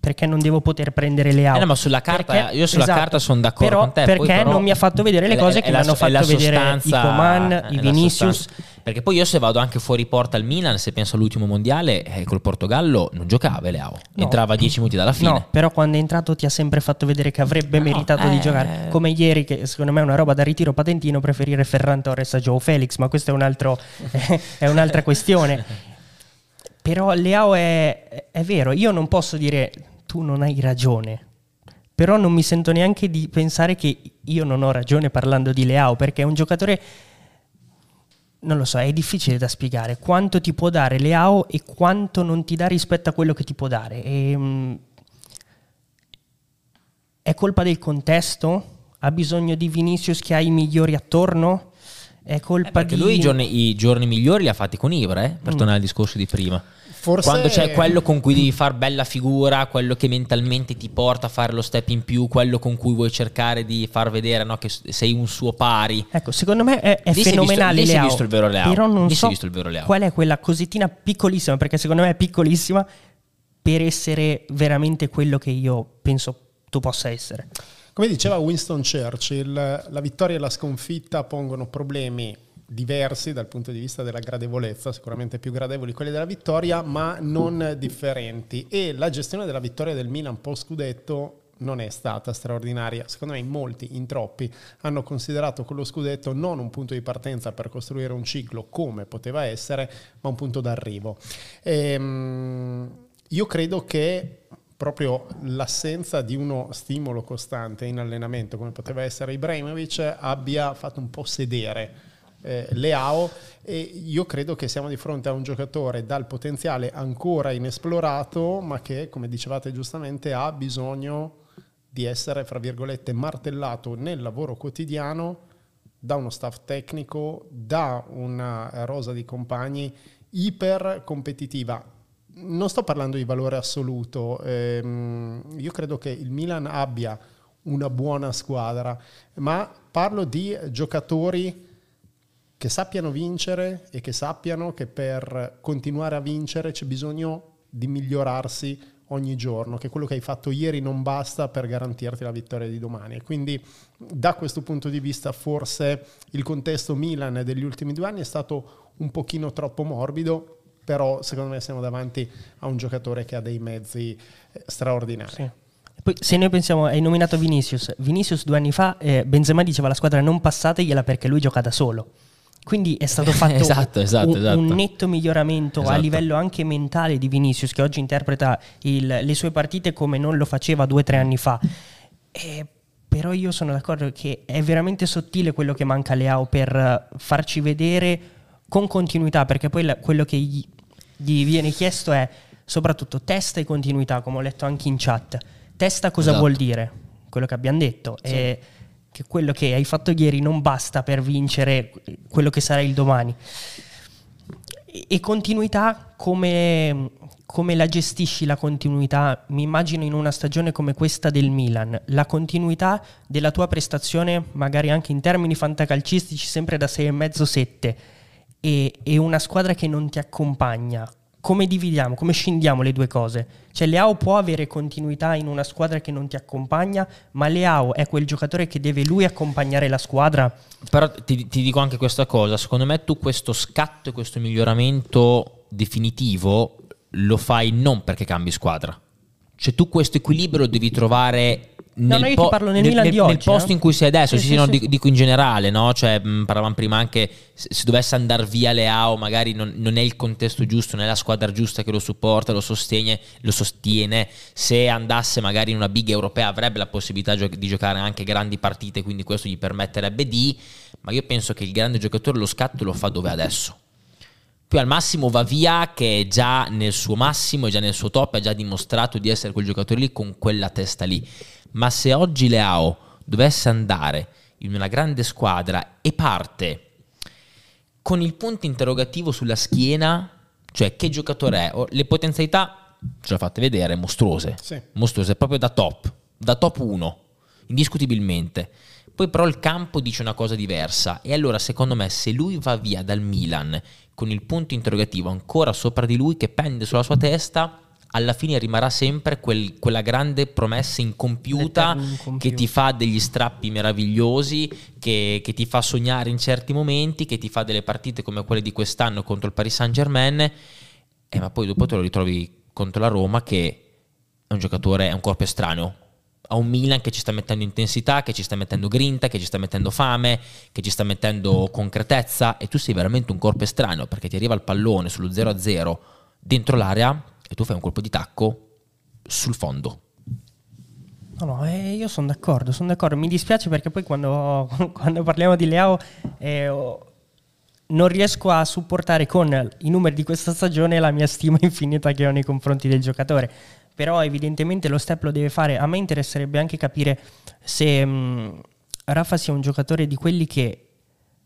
perché non devo poter prendere Leao? Eh no, ma sulla carta- Perché- io sulla carta son d'accordo però con te, Perché però- non mi ha fatto vedere le cose è che mi hanno fatto vedere i Coman, i Vinicius. Perché poi io se vado anche fuori porta al Milan, se penso all'ultimo mondiale, eh, col Portogallo non giocava Leao. No. Entrava a 10 minuti dalla fine. No, però quando è entrato ti ha sempre fatto vedere che avrebbe No, meritato eh. di giocare. Come ieri, che secondo me è una roba da ritiro patentino, preferire Ferran Torres a Joe Felix, ma questo è, un altro, [laughs] è un'altra questione. [laughs] Però Leao è, è vero, io non posso dire tu non hai ragione, però non mi sento neanche di pensare che io non ho ragione parlando di Leao, perché è un giocatore, non lo so, è difficile da spiegare quanto ti può dare Leao e quanto non ti dà rispetto a quello che ti può dare. E, mm, è colpa del contesto? Ha bisogno di Vinicius che ha i migliori attorno? È colpa eh perché di... lui i giorni, i giorni, migliori li ha fatti con Ibra, eh, per mm. tornare al discorso di prima. Forse... Quando c'è quello con cui devi fare bella figura, quello che mentalmente ti porta a fare lo step in più, quello con cui vuoi cercare di far vedere no, che sei un suo pari. Ecco, secondo me è, è fenomenale. Visto, lì visto il vero Leao. Però non so qual è quella cosettina piccolissima, perché secondo me è piccolissima, per essere veramente quello che io penso tu possa essere. Come diceva Winston Churchill, la vittoria e la sconfitta pongono problemi diversi dal punto di vista della gradevolezza, sicuramente più gradevoli quelli della vittoria, ma non differenti. E la gestione della vittoria del Milan post scudetto non è stata straordinaria. Secondo me in molti, in troppi, hanno considerato quello scudetto non un punto di partenza per costruire un ciclo come poteva essere, ma un punto d'arrivo. Ehm, io credo che proprio l'assenza di uno stimolo costante in allenamento, come poteva essere Ibrahimovic, abbia fatto un po' sedere eh, Leao e io credo che siamo di fronte a un giocatore dal potenziale ancora inesplorato ma che come dicevate giustamente ha bisogno di essere fra virgolette martellato nel lavoro quotidiano da uno staff tecnico, da una rosa di compagni iper competitiva. Non sto parlando di valore assoluto, ehm, io credo che il Milan abbia una buona squadra, ma parlo di giocatori che sappiano vincere e che sappiano che per continuare a vincere c'è bisogno di migliorarsi ogni giorno, che quello che hai fatto ieri non basta per garantirti la vittoria di domani. E quindi da questo punto di vista forse il contesto Milan degli ultimi due anni è stato un pochino troppo morbido, però secondo me siamo davanti a un giocatore che ha dei mezzi eh, straordinari. Sì. Poi, se noi pensiamo, hai nominato Vinicius, Vinicius due anni fa, eh, Benzema diceva alla squadra non passategliela perché lui gioca da solo. Quindi è stato [laughs] fatto esatto, esatto, un, esatto. un, netto miglioramento a esatto. livello anche mentale di Vinicius, che oggi interpreta il, le sue partite come non lo faceva due o tre anni fa. E, però io sono d'accordo che è veramente sottile quello che manca a Leao per farci vedere con continuità, perché poi la, quello che gli, gli, viene chiesto è soprattutto testa e continuità, come ho letto anche in chat. Testa cosa esatto. vuol dire? Quello che abbiamo detto. Sì. E, che quello che hai fatto ieri non basta per vincere quello che sarà il domani. E continuità, come, come la gestisci la continuità? Mi immagino in una stagione come questa del Milan, la continuità della tua prestazione, magari anche in termini fantacalcistici, sempre da 6,5-7, e, e una squadra che non ti accompagna come dividiamo, come scendiamo le due cose? Cioè Leao può avere continuità in una squadra che non ti accompagna, ma Leao è quel giocatore che deve lui accompagnare la squadra? Però ti, ti dico anche questa cosa, secondo me tu questo scatto e questo miglioramento definitivo lo fai non perché cambi squadra. Cioè tu questo equilibrio lo devi trovare nel, no, no, po- nel, nel, nel, nel posto in cui sei adesso, sì, sì, sì, no, sì. dico in generale, no? Cioè, mh, parlavamo prima anche se, se dovesse andare via Leao, magari non, non, è il contesto giusto, non è la squadra giusta che lo supporta, lo sostiene, lo sostiene. Se andasse magari in una big europea avrebbe la possibilità gio- di giocare anche grandi partite, quindi questo gli permetterebbe di. Ma io penso che il grande giocatore lo scatto lo fa dove adesso. Poi al massimo va via che è già nel suo massimo, è già nel suo top, ha già dimostrato di essere quel giocatore lì con quella testa lì ma se oggi Leao dovesse andare in una grande squadra e parte con il punto interrogativo sulla schiena, cioè che giocatore è, le potenzialità ce le fate vedere, mostruose, sì. mostruose, proprio da top, da top 1, indiscutibilmente. Poi però il campo dice una cosa diversa e allora secondo me se lui va via dal Milan con il punto interrogativo ancora sopra di lui che pende sulla sua testa, alla fine rimarrà sempre quel, quella grande promessa incompiuta che ti fa degli strappi meravigliosi, che, che, ti fa sognare in certi momenti, che ti fa delle partite come quelle di quest'anno contro il Paris Saint Germain, eh, ma poi dopo te lo ritrovi contro la Roma che è un giocatore, è un corpo estraneo. Ha un Milan che ci sta mettendo intensità, che ci sta mettendo grinta, che ci sta mettendo fame, che ci sta mettendo concretezza e tu sei veramente un corpo estraneo perché ti arriva il pallone sullo 0-0 dentro l'area e tu fai un colpo di tacco sul fondo. No, no, eh, io sono d'accordo, sono d'accordo. Mi dispiace perché poi quando, [laughs] quando parliamo di Leao eh, non riesco a supportare con i numeri di questa stagione la mia stima infinita che ho nei confronti del giocatore. Però evidentemente lo step lo deve fare. A me interesserebbe anche capire se mh, mm, Rafa sia un giocatore di quelli che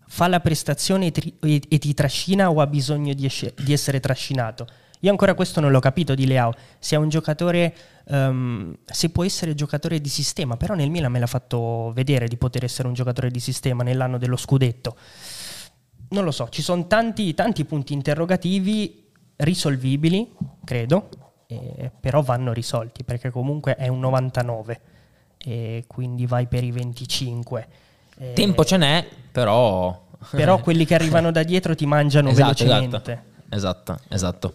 fa la prestazione e, tri- e ti trascina o ha bisogno di, esce- di, essere trascinato? Io ancora questo non l'ho capito di Leao, se è un giocatore, um, se può essere giocatore di sistema, però nel Milan me l'ha fatto vedere di poter essere un giocatore di sistema nell'anno dello scudetto. Non lo so, ci sono tanti, tanti punti interrogativi risolvibili, credo, eh, però vanno risolti perché comunque è un 99 e quindi vai per i 25. Eh, Tempo ce n'è, però... [laughs] Però quelli che arrivano da dietro ti mangiano esatto, velocemente. Esatto, esatto. esatto.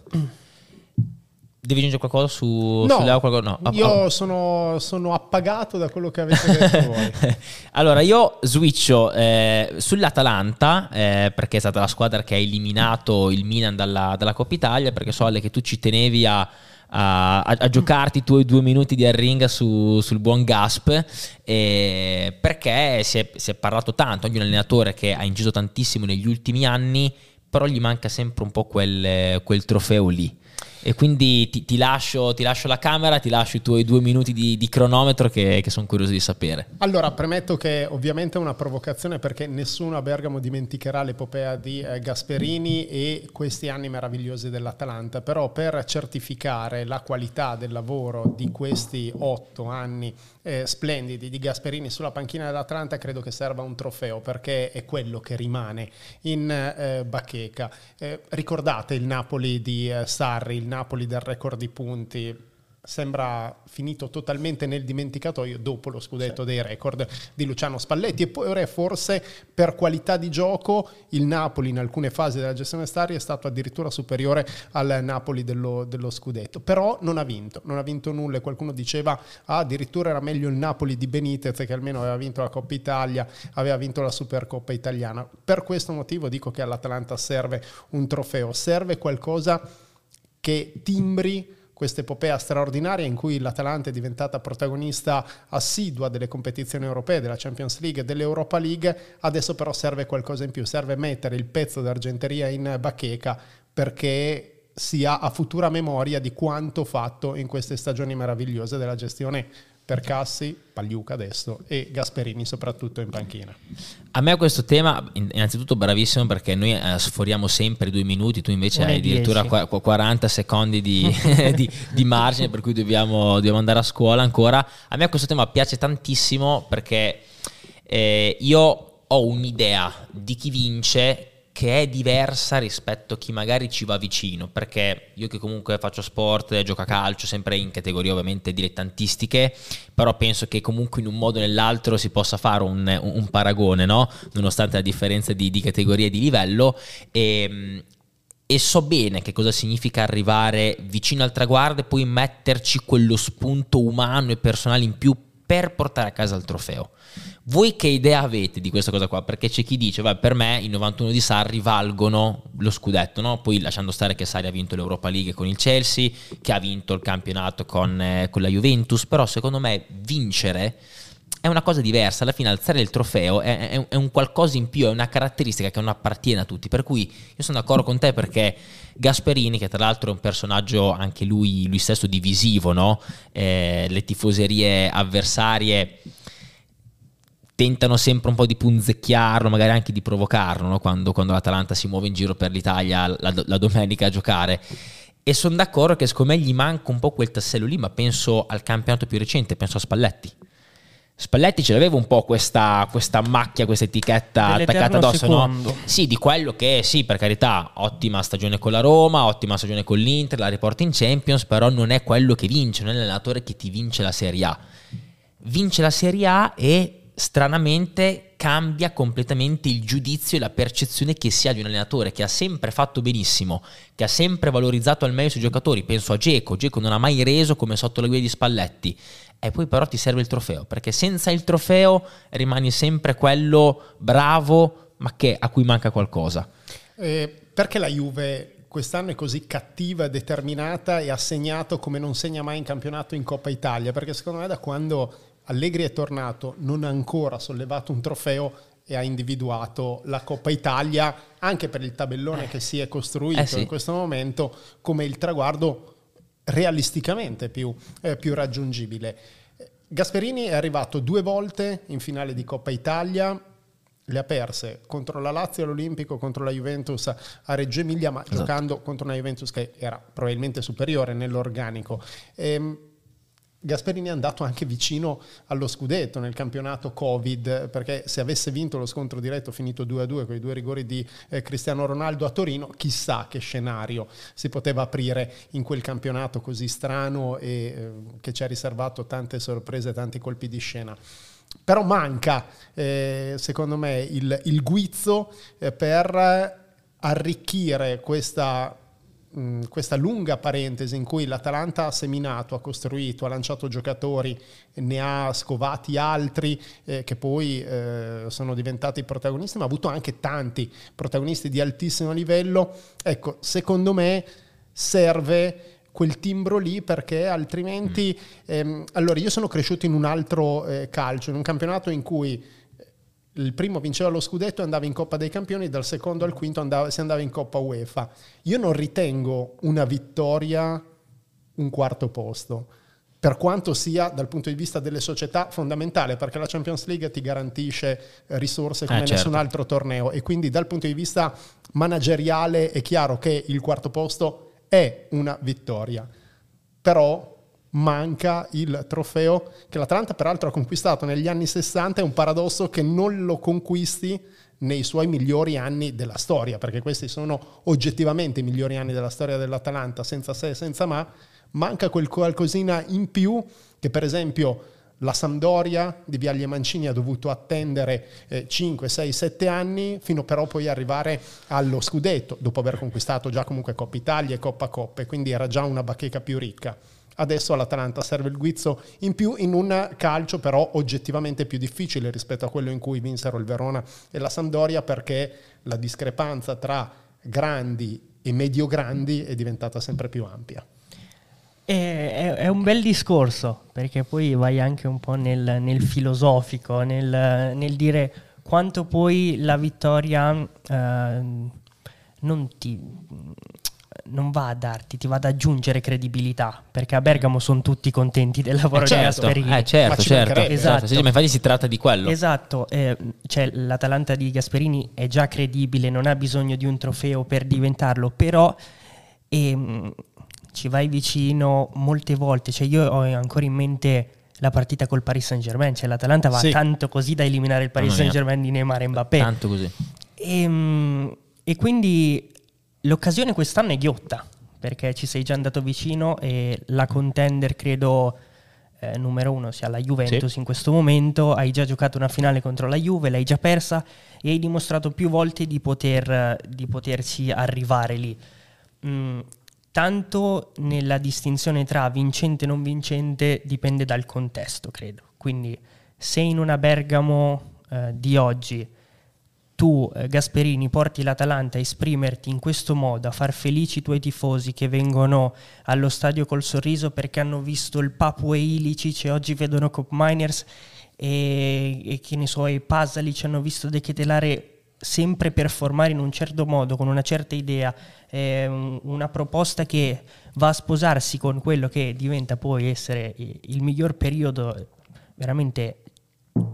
Devi aggiungere qualcosa su, no, su Leo? Qualcosa? no. io oh. sono, sono, appagato da quello che avete detto [laughs] voi. allora, io switcho eh, sull'Atalanta, eh, perché è stata la squadra che ha eliminato il Milan dalla, dalla Coppa Italia, perché so Ale che tu ci tenevi a a, a, giocarti i tuoi due minuti di arringa su, sul buon Gasp eh, perché si è, si è, parlato tanto, oggi un allenatore che ha inciso tantissimo negli ultimi anni però gli manca sempre un po' quel, quel trofeo lì e quindi ti, ti, lascio, ti, lascio, la camera, ti lascio i tuoi due minuti di, di cronometro che, che sono curioso di sapere. Allora, premetto che ovviamente è una provocazione perché nessuno a Bergamo dimenticherà l'epopea di eh, Gasperini e questi anni meravigliosi dell'Atalanta, però per certificare la qualità del lavoro di questi otto anni eh, splendidi di Gasperini sulla panchina dell'Atalanta credo che serva un trofeo perché è quello che rimane in eh, bacheca. Eh, ricordate il Napoli di eh, Sarri, il Napoli del record di punti, sembra finito totalmente nel dimenticatoio dopo lo scudetto sì. dei record di Luciano Spalletti. E poi ora forse per qualità di gioco il Napoli in alcune fasi della gestione Stari è stato addirittura superiore al Napoli dello, dello scudetto. Però non ha vinto, non ha vinto nulla e qualcuno diceva ah, addirittura era meglio il Napoli di Benitez che almeno aveva vinto la Coppa Italia aveva vinto la Supercoppa italiana. Per questo motivo dico che all'Atalanta serve un trofeo. Serve qualcosa che timbri questa epopea straordinaria in cui l'Atalanta è diventata protagonista assidua delle competizioni europee, della Champions League dell'Europa League, adesso però serve qualcosa in più, serve mettere il pezzo d'argenteria in bacheca perché sia a futura memoria di quanto fatto in queste stagioni meravigliose della gestione per Cassi, Pagliuca adesso e Gasperini soprattutto in panchina. A me questo tema, innanzitutto bravissimo perché noi eh, sforiamo sempre due minuti, tu invece hai addirittura 40 secondi di, [laughs] di, di, margine per cui dobbiamo, dobbiamo, andare a scuola ancora. A me questo tema piace tantissimo perché eh, io ho un'idea di chi vince che è diversa rispetto a chi magari ci va vicino, perché io che comunque faccio sport, gioco a calcio, sempre in categorie ovviamente dilettantistiche, però penso che comunque in un modo o nell'altro si possa fare un, un paragone, no? nonostante la differenza di, di categorie e di livello. E, e so bene che cosa significa arrivare vicino al traguardo e poi metterci quello spunto umano e personale in più per portare a casa il trofeo. Voi che idea avete di questa cosa qua? Perché c'è chi dice, per me i 91 di Sarri valgono lo scudetto, no? poi lasciando stare che Sarri ha vinto l'Europa League con il Chelsea, che ha vinto il campionato con, eh, con la Juventus, però secondo me vincere è una cosa diversa, alla fine alzare il trofeo è, è, è, un qualcosa in più, è una caratteristica che non appartiene a tutti, per cui io sono d'accordo con te perché Gasperini, che tra l'altro è un personaggio anche lui, lui stesso divisivo, no? eh, le tifoserie avversarie tentano sempre un po' di punzecchiarlo, magari anche di provocarlo, no? quando, quando, l'Atalanta si muove in giro per l'Italia la, la domenica a giocare. E sono d'accordo che secondo me gli manca un po' quel tassello lì, ma penso al campionato più recente, penso a Spalletti. Spalletti ce l'aveva un po' questa, questa macchia, questa etichetta attaccata addosso, no? Sì, di quello che, sì, per carità, ottima stagione con la Roma, ottima stagione con l'Inter, la riporta in Champions, però non è quello che vince, non è l'allenatore che ti vince la Serie A. Vince la Serie A e stranamente cambia completamente il giudizio e la percezione che si ha di un allenatore che ha sempre fatto benissimo, che ha sempre valorizzato al meglio i suoi giocatori. Penso a Geco, Geco non ha mai reso come sotto la guida di Spalletti. E poi però ti serve il trofeo, perché senza il trofeo rimani sempre quello bravo, ma che, a cui manca qualcosa. Eh, perché la Juve quest'anno è così cattiva, determinata e ha segnato come non segna mai in campionato in Coppa Italia? Perché secondo me da quando Allegri è tornato, non ha ancora sollevato un trofeo e ha individuato la Coppa Italia, anche per il tabellone che si è costruito eh sì. in questo momento, come il traguardo realisticamente più, eh, più raggiungibile. Gasperini è arrivato due volte in finale di Coppa Italia, le ha perse contro la Lazio all'Olimpico, contro la Juventus a Reggio Emilia, ma esatto. giocando contro una Juventus che era probabilmente superiore nell'organico. Ehm, Gasperini è andato anche vicino allo scudetto nel campionato Covid, perché se avesse vinto lo scontro diretto finito 2-2 con i due rigori di eh, Cristiano Ronaldo a Torino, chissà che scenario si poteva aprire in quel campionato così strano e eh, che ci ha riservato tante sorprese, tanti colpi di scena. Però manca, eh, secondo me, il, il guizzo eh, per arricchire questa questa lunga parentesi in cui l'Atalanta ha seminato, ha costruito, ha lanciato giocatori, ne ha scovati altri eh, che poi eh, sono diventati protagonisti, ma ha avuto anche tanti protagonisti di altissimo livello. Ecco, secondo me serve quel timbro lì perché altrimenti... Mm. Ehm, allora, io sono cresciuto in un altro eh, calcio, in un campionato in cui il primo vinceva lo scudetto e andava in Coppa dei Campioni, dal secondo al quinto andava, si andava in Coppa UEFA. Io non ritengo una vittoria un quarto posto, per quanto sia dal punto di vista delle società fondamentale, perché la Champions League ti garantisce risorse come eh, certo. nessun altro torneo e quindi dal punto di vista manageriale è chiaro che il quarto posto è una vittoria. Però manca il trofeo che l'Atalanta peraltro ha conquistato negli anni 60, è un paradosso che non lo conquisti nei suoi migliori anni della storia, perché questi sono oggettivamente i migliori anni della storia dell'Atalanta, senza se e senza ma, manca quel qualcosina in più che per esempio la Sampdoria di Viagli Mancini ha dovuto attendere eh, 5, 6, 7 anni fino però poi arrivare allo scudetto, dopo aver conquistato già comunque Coppa Italia e Coppa Coppe, quindi era già una bacheca più ricca. Adesso all'Atalanta serve il guizzo in più in un calcio però oggettivamente più difficile rispetto a quello in cui vinsero il Verona e la Sampdoria perché la discrepanza tra grandi e medio-grandi è diventata sempre più ampia. È, è, un bel discorso perché poi vai anche un po' nel, nel filosofico, nel, nel, dire quanto poi la vittoria eh, non ti non va a darti, ti va ad aggiungere credibilità, perché a Bergamo sono tutti contenti del lavoro eh certo, di Gasperini. Eh certo, certo, esatto. Sì, ma infatti si tratta di quello. Esatto, eh, cioè, l'Atalanta di Gasperini è già credibile, non ha bisogno di un trofeo per diventarlo, però ehm, ci vai vicino molte volte, cioè io ho ancora in mente la partita col Paris Saint Germain, cioè l'Atalanta va sì. tanto così da eliminare il Paris Saint Germain di Neymar e Mbappé. Tanto così. E, ehm, e quindi L'occasione quest'anno è ghiotta, perché ci sei già andato vicino e la contender credo eh, numero uno sia la Juventus sì. in questo momento, hai già giocato una finale contro la Juve, l'hai già persa e hai dimostrato più volte di, poter, di poterci arrivare lì. Mm, tanto nella distinzione tra vincente e non vincente dipende dal contesto, credo. Quindi se in una Bergamo eh, di oggi tu, eh, Gasperini, porti l'Atalanta a esprimerti in questo modo, a far felici i tuoi tifosi che vengono allo stadio col sorriso perché hanno visto il Papua Ilicic e oggi vedono Cop Miners e, e che ne so, i Pasalic hanno visto De Ketelare sempre performare in un certo modo, con una certa idea, eh, una proposta che va a sposarsi con quello che diventa poi essere il miglior periodo, veramente,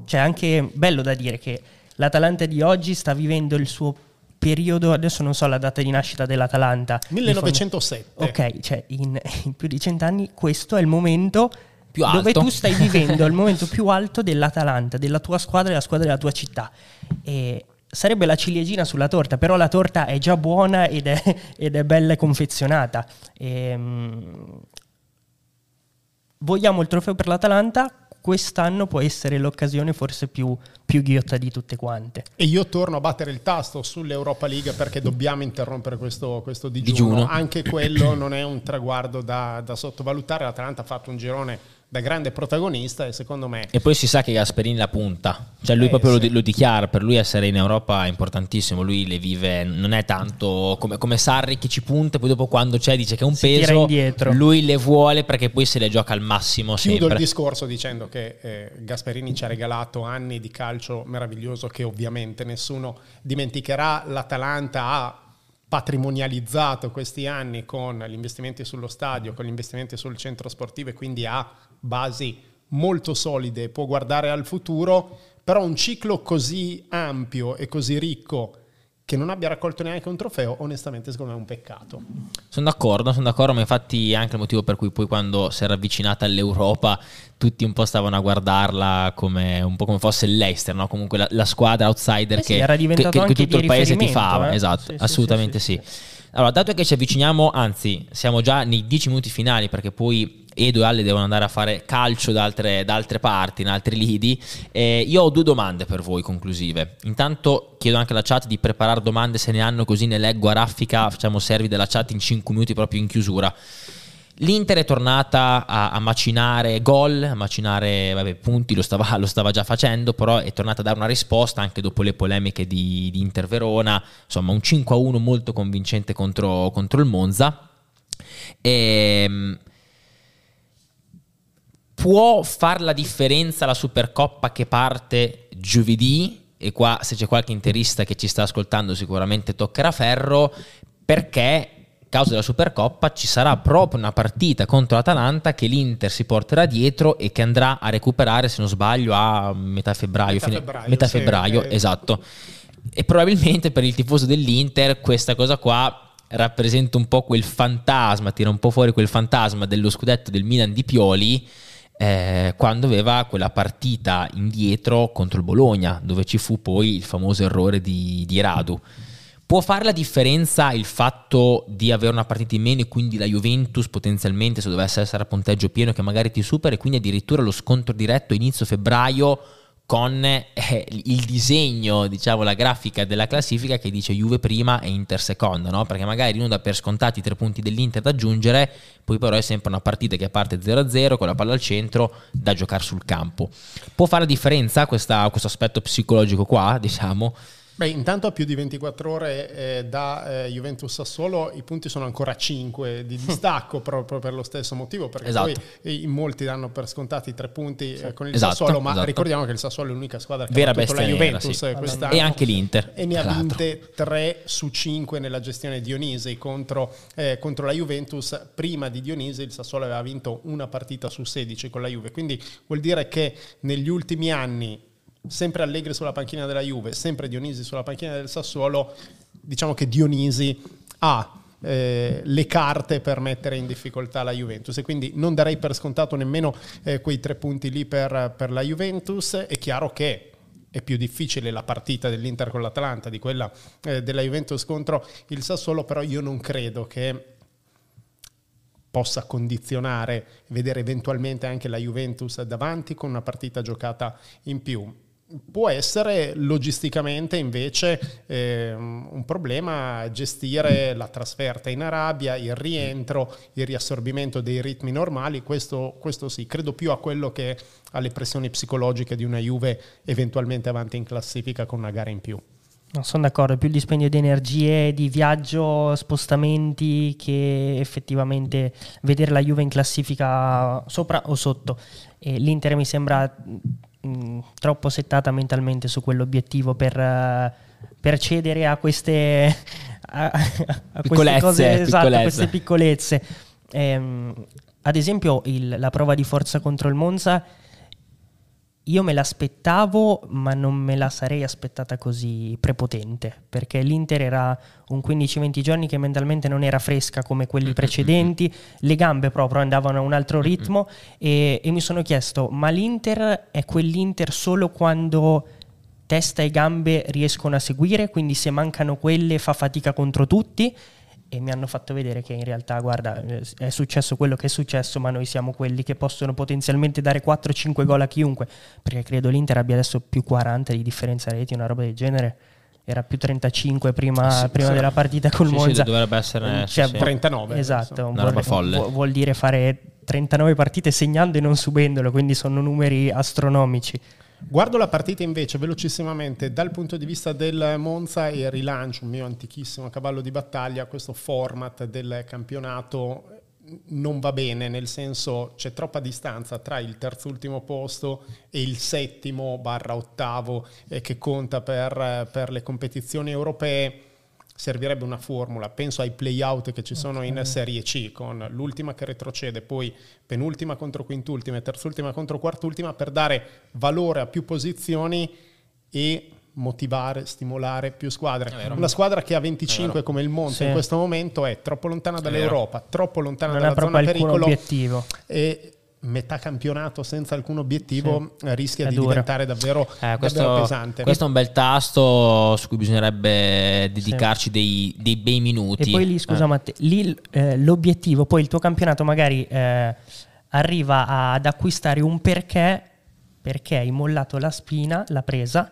cioè anche bello da dire che l'Atalanta di oggi sta vivendo il suo periodo, adesso non so la data di nascita dell'Atalanta. 1907. Ok, cioè in, in più di cent'anni questo è il momento dove tu stai vivendo il [laughs] momento più alto dell'Atalanta, della tua squadra e della squadra della tua città. E sarebbe la ciliegina sulla torta, però la torta è già buona ed è, ed è bella confezionata. E, um, vogliamo il trofeo per l'Atalanta? quest'anno può essere l'occasione forse più, più, ghiotta di tutte quante. E io torno a battere il tasto sull'Europa League perché dobbiamo interrompere questo, questo digiuno. digiuno. Anche quello non è un traguardo da, da sottovalutare. L'Atalanta ha fatto un girone da grande protagonista e secondo me... E poi si sa che Gasperini la punta, cioè lui eh, proprio sì. lo, lo, dichiara, per lui essere in Europa è importantissimo, lui le vive, non è tanto come, come Sarri che ci punta e poi dopo quando c'è dice che è un si peso, lui le vuole perché poi se le gioca al massimo Chiudo sempre. il discorso dicendo che eh, Gasperini ci ha regalato anni di calcio meraviglioso che ovviamente nessuno dimenticherà, l'Atalanta ha patrimonializzato questi anni con gli investimenti sullo stadio, con gli investimenti sul centro sportivo e quindi ha basi molto solide, può guardare al futuro, però un ciclo così ampio e così ricco che non abbia raccolto neanche un trofeo, onestamente secondo me è un peccato. Sono d'accordo, sono d'accordo, ma infatti è anche il motivo per cui poi quando si era avvicinata all'Europa tutti un po' stavano a guardarla come un po' come fosse l'Eister, no? comunque la, la squadra outsider Eh sì, che, era che- che tutto il paese riferimento, tifava, eh. esatto, Sì, sì, assolutamente sì, sì. Allora, dato che ci avviciniamo, anzi siamo già nei 10 minuti finali perché poi Edo e Ale devono andare a fare calcio da altre, da altre parti, in altri lidi. Eh, io ho due domande per voi conclusive. Intanto chiedo anche alla chat di preparare domande se ne hanno, così ne leggo a raffica, facciamo servi della chat in 5 minuti proprio in chiusura. L'Inter è tornata a, a macinare gol, a macinare vabbè, punti, lo stava, lo stava già facendo, però è tornata a dare una risposta anche dopo le polemiche di, di Inter Verona, insomma un 5-1 molto convincente contro, contro il Monza. Ehm, può far la differenza la Supercoppa che parte giovedì? E qua se c'è qualche interista che ci sta ascoltando sicuramente toccherà ferro perché causa della Supercoppa ci sarà proprio una partita contro l'Atalanta che l'Inter si porterà dietro e che andrà a recuperare se non sbaglio a metà febbraio, Metà fine- febbraio, metà sì, febbraio, eh. esatto e probabilmente per il tifoso dell'Inter questa cosa qua rappresenta un po' quel fantasma, tira un po' fuori quel fantasma dello scudetto del Milan di Pioli eh, quando aveva quella partita indietro contro il Bologna, dove ci fu poi il famoso errore di, di Radu. Può fare la differenza il fatto di avere una partita in meno e quindi la Juventus potenzialmente se dovesse essere a punteggio pieno che magari ti supera e quindi addirittura lo scontro diretto inizio febbraio con eh, il disegno, diciamo la grafica della classifica che dice Juve prima e Inter seconda, no? Perché magari uno dà per scontati i tre punti dell'Inter da aggiungere, poi però è sempre una partita che parte 0-0 con la palla al centro da giocare sul campo. Può fare la differenza questa- questo aspetto psicologico qua, diciamo? Beh, intanto a più di 24 ore eh, da eh, Juventus Sassuolo i punti sono ancora 5 di [laughs] distacco proprio per lo stesso motivo, perché Esatto. poi in molti danno per scontati i tre punti eh, con il Esatto, Sassuolo, ma esatto. ricordiamo che il Sassuolo è l'unica squadra che Vera ha battuto la Juventus sì. eh, quest'anno E anche l'Inter, e ne ha vinte 3 su 5 nella gestione di Dionisi contro, eh, contro la Juventus. Prima di Dionisi il Sassuolo aveva vinto una partita su 16 con la Juve, quindi vuol dire che negli ultimi anni sempre Allegri sulla panchina della Juve, sempre Dionisi sulla panchina del Sassuolo, diciamo che Dionisi ha eh, le carte per mettere in difficoltà la Juventus e quindi non darei per scontato nemmeno eh, quei tre punti lì per, per la Juventus. È chiaro che è più difficile la partita dell'Inter con l'Atalanta di quella eh, della Juventus contro il Sassuolo, però io non credo che possa condizionare vedere eventualmente anche la Juventus davanti con una partita giocata in più. Può essere logisticamente invece ehm, un problema gestire la trasferta in Arabia, il rientro, il riassorbimento dei ritmi normali, questo, questo sì, credo più a quello che alle pressioni psicologiche di una Juve eventualmente avanti in classifica con una gara in più. No, sono d'accordo, più il dispendio di energie, di viaggio, spostamenti che effettivamente vedere la Juve in classifica sopra o sotto. E L'Inter mi sembra mh, troppo settata mentalmente su quell'obiettivo per, eh, per cedere a queste, [laughs] a, a queste Piccolezze, cose, esatto, a piccolezze. queste piccolezze. Ehm, ad esempio il- la prova di forza contro il Monza io me l'aspettavo, ma non me la sarei aspettata così prepotente, perché l'Inter era un 15-20 giorni che mentalmente non era fresca come quelli [laughs] precedenti, le gambe proprio andavano a un altro ritmo e, e mi sono chiesto, ma l'Inter è quell'Inter solo quando testa e gambe riescono a seguire, quindi se mancano quelle fa fatica contro tutti? E mi hanno fatto vedere che in realtà, guarda, eh, è successo quello che è successo, ma noi siamo quelli che possono potenzialmente dare 4-5 gol a chiunque, perché credo l'Inter abbia adesso più 40 di differenza reti, una roba del genere. Era più 35 prima, Sì, prima sì. della partita col Sì, sì, Monza. dovrebbe essere Cioè, sì, sì. 39. Esatto, Una vuol, roba folle. vu- vuol dire fare 39 partite segnando e non subendolo, quindi sono numeri astronomici. Guardo la partita invece velocissimamente dal punto di vista del Monza e rilancio un mio antichissimo cavallo di battaglia, questo format del campionato non va bene, nel senso c'è troppa distanza tra il terzultimo posto e il settimo barra ottavo eh, che conta per, per le competizioni europee. Servirebbe una formula, penso ai play-out che ci sono okay. in Serie C, con l'ultima che retrocede, poi penultima contro quintultima e terzultima contro quartultima, per dare valore a più posizioni e motivare, stimolare più squadre. Una squadra che ha 25 come il Monte sì. in questo momento è troppo lontana dall'Europa, troppo lontana non dalla zona pericolo obiettivo. e metà campionato senza alcun obiettivo sì. rischia è di dura. diventare davvero, eh, questo, davvero, pesante. Questo è un bel tasto su cui bisognerebbe dedicarci sì. dei, dei, bei minuti. E poi lì, scusa eh. Matteo, lì eh, l'obiettivo, poi il tuo campionato magari eh, arriva ad acquistare un perché, perché hai mollato la spina, la presa,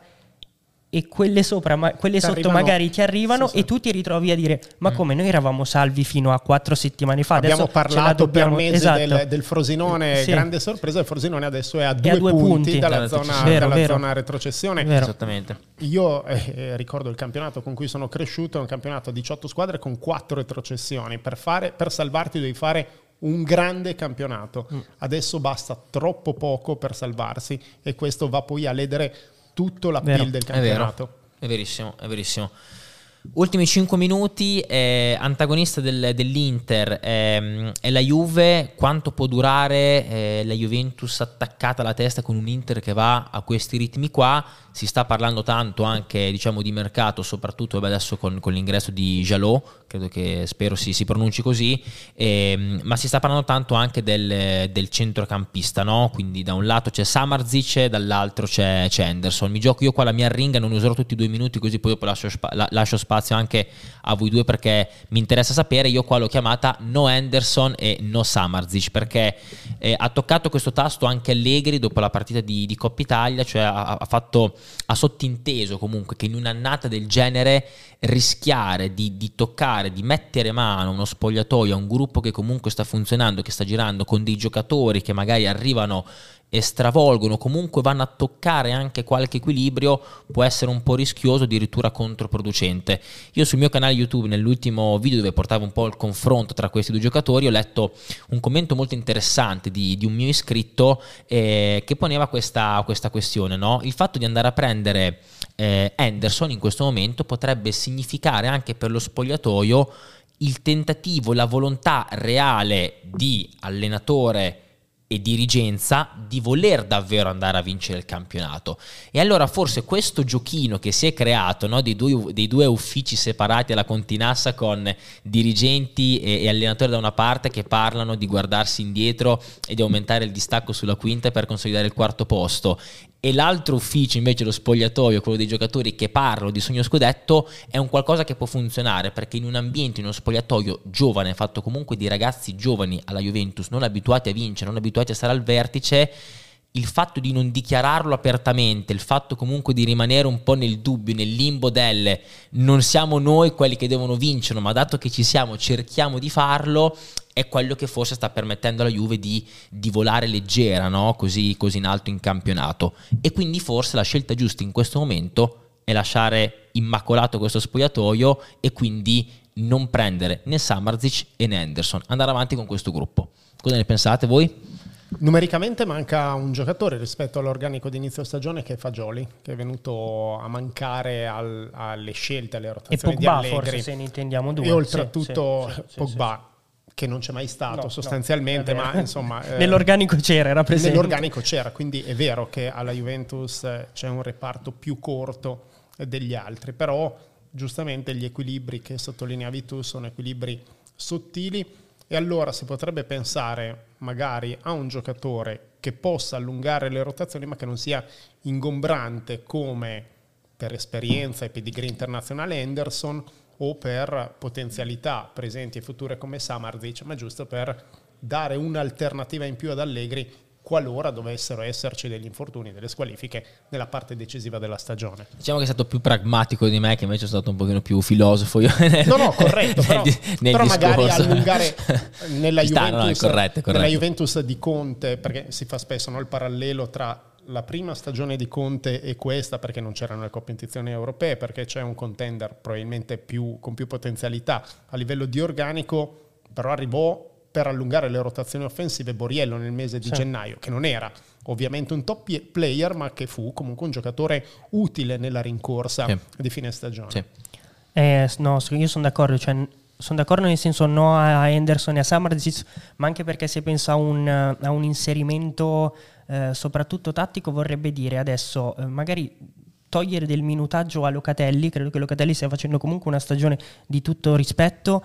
e quelle sopra, ma, quelle sotto arrivano, magari ti arrivano sì, sì. e tu ti ritrovi a dire ma mm. come noi eravamo salvi fino a quattro settimane fa abbiamo parlato dobbiamo... per mesi esatto. del, del, Frosinone sì. grande sorpresa il Frosinone adesso è a due, a due punti, punti, dalla, zona, vero, dalla vero. zona retrocessione vero. esattamente io eh, ricordo il campionato con cui sono cresciuto è un campionato a 18 squadre con quattro retrocessioni per, fare, per salvarti devi fare un grande campionato. Mm. Adesso basta troppo poco per salvarsi e questo va poi a ledere tutto l'appeal del campionato. È, vero, è verissimo, è verissimo. Ultimi 5 minuti, eh, antagonista del, dell'Inter eh, è la Juve, quanto può durare eh, la Juventus attaccata alla testa con un Inter che va a questi ritmi qua? Si sta parlando tanto anche diciamo, di mercato, soprattutto vabbè, adesso con, con, l'ingresso di Jalot, credo che spero si, si pronunci così, ehm, ma si sta parlando tanto anche del, del centrocampista, no? quindi da un lato c'è Samarzic, dall'altro c'è, c'è Anderson. Mi gioco io qua la mia ringa, non userò tutti i due minuti così poi dopo lascio, lascio spazio spazio anche a voi due perché mi interessa sapere. Io qua l'ho chiamata No Anderson e No Samarzic perché eh, ha toccato questo tasto anche Allegri dopo la partita di, di Coppa Italia, cioè ha, ha, fatto, ha sottinteso comunque che in un'annata del genere rischiare di, di, toccare, di mettere mano uno spogliatoio a un gruppo che comunque sta funzionando, che sta girando con dei giocatori che magari arrivano e stravolgono, comunque vanno a toccare anche qualche equilibrio, può essere un po' rischioso, addirittura controproducente. Io sul mio canale YouTube, nell'ultimo video dove portavo un po' il confronto tra questi due giocatori, ho letto un commento molto interessante di, di un mio iscritto eh, che poneva questa, questa questione. No? Il fatto di andare a prendere eh, Anderson in questo momento potrebbe significare anche per lo spogliatoio il tentativo, la volontà reale di allenatore e dirigenza di voler davvero andare a vincere il campionato. E allora forse questo giochino che si è creato no, dei, due, dei, due, uffici separati alla Continassa con dirigenti e, e, allenatori da una parte che parlano di guardarsi indietro e di aumentare il distacco sulla quinta per consolidare il quarto posto e l'altro ufficio invece lo spogliatoio, quello dei giocatori che parlano di sogno scudetto, è un qualcosa che può funzionare perché in un ambiente, in uno spogliatoio giovane, fatto comunque di ragazzi giovani alla Juventus, non abituati a vincere, non abituati a stare al vertice, il fatto di non dichiararlo apertamente, il fatto comunque di rimanere un po' nel dubbio, nel limbo delle non siamo noi quelli che devono vincere, ma dato che ci siamo cerchiamo di farlo, è quello che forse sta permettendo alla Juve di, di volare leggera, no? così, così in alto in campionato. E quindi forse la scelta giusta in questo momento è lasciare immacolato questo spogliatoio e quindi non prendere né Samarzic né Anderson, andare avanti con questo gruppo. Cosa ne pensate voi? Numericamente manca un giocatore rispetto all'organico di inizio stagione che è Fagioli, che è venuto a mancare al, alle scelte, alle rotazioni e Pogba, di Allegri. forse se ne intendiamo due. E oltretutto sì, sì, Pogba, che non c'è mai stato no, sostanzialmente, no, ma insomma... [laughs] Eh, nell'organico c'era, era presente. Nell'organico c'era, quindi è vero che alla Juventus c'è un reparto più corto degli altri, però giustamente gli equilibri che sottolineavi tu sono equilibri sottili e allora si potrebbe pensare magari a un giocatore che possa allungare le rotazioni ma che non sia ingombrante come per esperienza e pedigree internazionale Henderson o per potenzialità presenti e future come Samarzic, ma giusto per dare un'alternativa in più ad Allegri qualora dovessero esserci degli infortuni, delle squalifiche nella parte decisiva della stagione. Diciamo che è stato più pragmatico di me, che invece sono stato un pochino più filosofo. Io nel, no, no, corretto, però, nel, nel però magari allungare [laughs] nella, Juventus, no, no, corretto, corretto. nella Juventus di Conte, perché si fa spesso no, il parallelo tra la prima stagione di Conte e questa perché non c'erano le competizioni europee, perché c'è un contender probabilmente più, con più potenzialità a livello di organico, però arrivò per allungare le rotazioni offensive Boriello nel mese di sì. gennaio, che non era ovviamente un top player, ma che fu comunque un giocatore utile nella rincorsa sì. di fine stagione. Sì. Eh, no, io sono d'accordo, cioè, sono d'accordo nel senso no a Henderson e a Samardzic, ma anche perché se pensa a un, a un inserimento eh, soprattutto tattico vorrebbe dire adesso eh, magari togliere del minutaggio a Locatelli, credo che Locatelli stia facendo comunque una stagione di tutto rispetto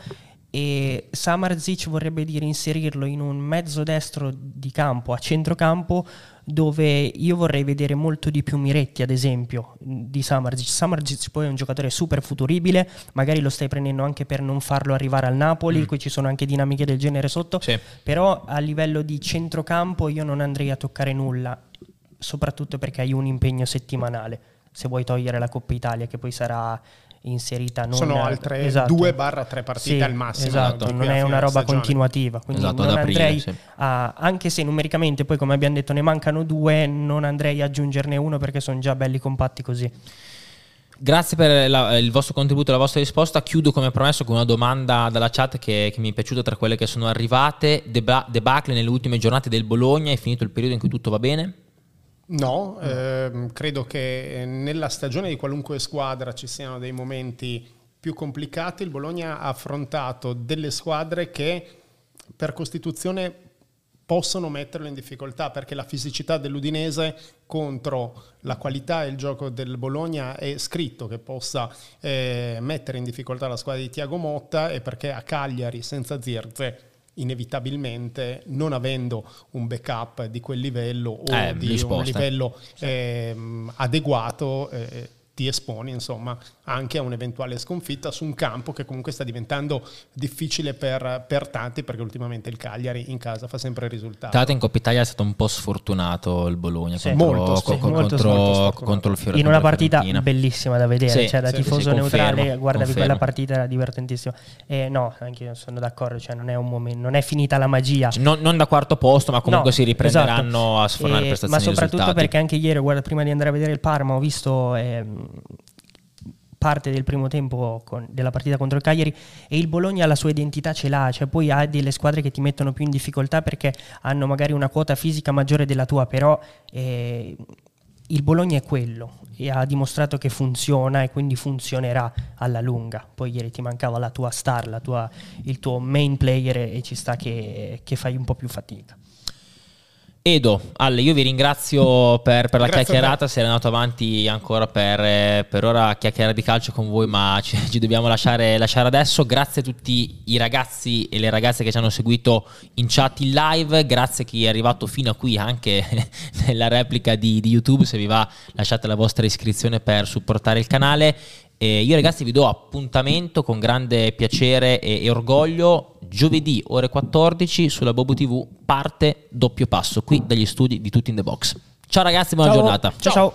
e Samarzic vorrebbe dire inserirlo in un mezzo destro di campo a centrocampo dove io vorrei vedere molto di più Miretti ad esempio di Samarzic Samarzic poi è un giocatore super futuribile magari lo stai prendendo anche per non farlo arrivare al Napoli mm. qui ci sono anche dinamiche del genere sotto sì. però a livello di centrocampo io non andrei a toccare nulla soprattutto perché hai un impegno settimanale se vuoi togliere la Coppa Italia che poi sarà inserita. Non Sono altre esatto. 2-3 partite sì, al massimo. Esatto, non è una roba stagione. continuativa. Quindi esatto, non aprile, andrei sì. a, anche se numericamente poi come abbiamo detto ne mancano due, non andrei a aggiungerne uno perché sono già belli compatti così. Grazie per la, il vostro contributo e la vostra risposta. Chiudo come promesso con una domanda dalla chat che, che mi è piaciuta tra quelle che sono arrivate. Deba- debacle nelle ultime giornate del Bologna, è finito il periodo in cui tutto va bene? No, ehm, credo che nella stagione di qualunque squadra ci siano dei momenti più complicati. Il Bologna ha affrontato delle squadre che per costituzione possono metterlo in difficoltà perché la fisicità dell'Udinese contro la qualità e il gioco del Bologna è scritto che possa eh, mettere in difficoltà la squadra di Tiago Motta e perché a Cagliari senza Zirze inevitabilmente non avendo un backup di quel livello o eh, di un livello eh, adeguato eh, ti esponi insomma anche a un'eventuale sconfitta su un campo che comunque sta diventando difficile per, per tanti perché ultimamente il Cagliari in casa fa sempre risultati. Tra in Coppa Italia è stato un po' sfortunato il Bologna sì, contro, molto, sì, co- molto contro, contro, il Fiorentina. In una partita bellissima da vedere, sì, cioè da tifoso neutrale, confermo, guardavi confermo. quella partita era divertentissima. Eh, no, anche io sono d'accordo, cioè non è un momento, non è finita la magia. Cioè, non, non, da quarto posto, ma comunque no, si riprenderanno esatto. a sfornare eh, prestazioni Ma soprattutto perché anche ieri, guarda, prima di andare a vedere il Parma, ho visto eh, parte del primo tempo con, della partita contro il Cagliari e il Bologna la sua identità ce l'ha, cioè poi ha delle squadre che ti mettono più in difficoltà perché hanno magari una quota fisica maggiore della tua, però eh, il Bologna è quello e ha dimostrato che funziona e quindi funzionerà alla lunga. Poi ieri ti mancava la tua star, la tua, il tuo main player e ci sta che, che fai un po' più fatica. Edo, Alle, io vi ringrazio per, per la Grazie chiacchierata, sei andato avanti ancora per, per ora chiacchierare di calcio con voi, ma ci, [laughs] ci dobbiamo lasciare, lasciare, adesso. Grazie a tutti i ragazzi e le ragazze che ci hanno seguito in chat in live, grazie a chi è arrivato fino a qui anche [laughs] nella replica di, di YouTube, se vi va lasciate la vostra iscrizione per supportare il canale e io ragazzi vi do appuntamento con grande piacere e, e, orgoglio giovedì ore 14 sulla Bobo TV parte doppio passo qui dagli studi di Tutti in the Box. Ciao ragazzi, buona ciao. giornata. ciao. ciao.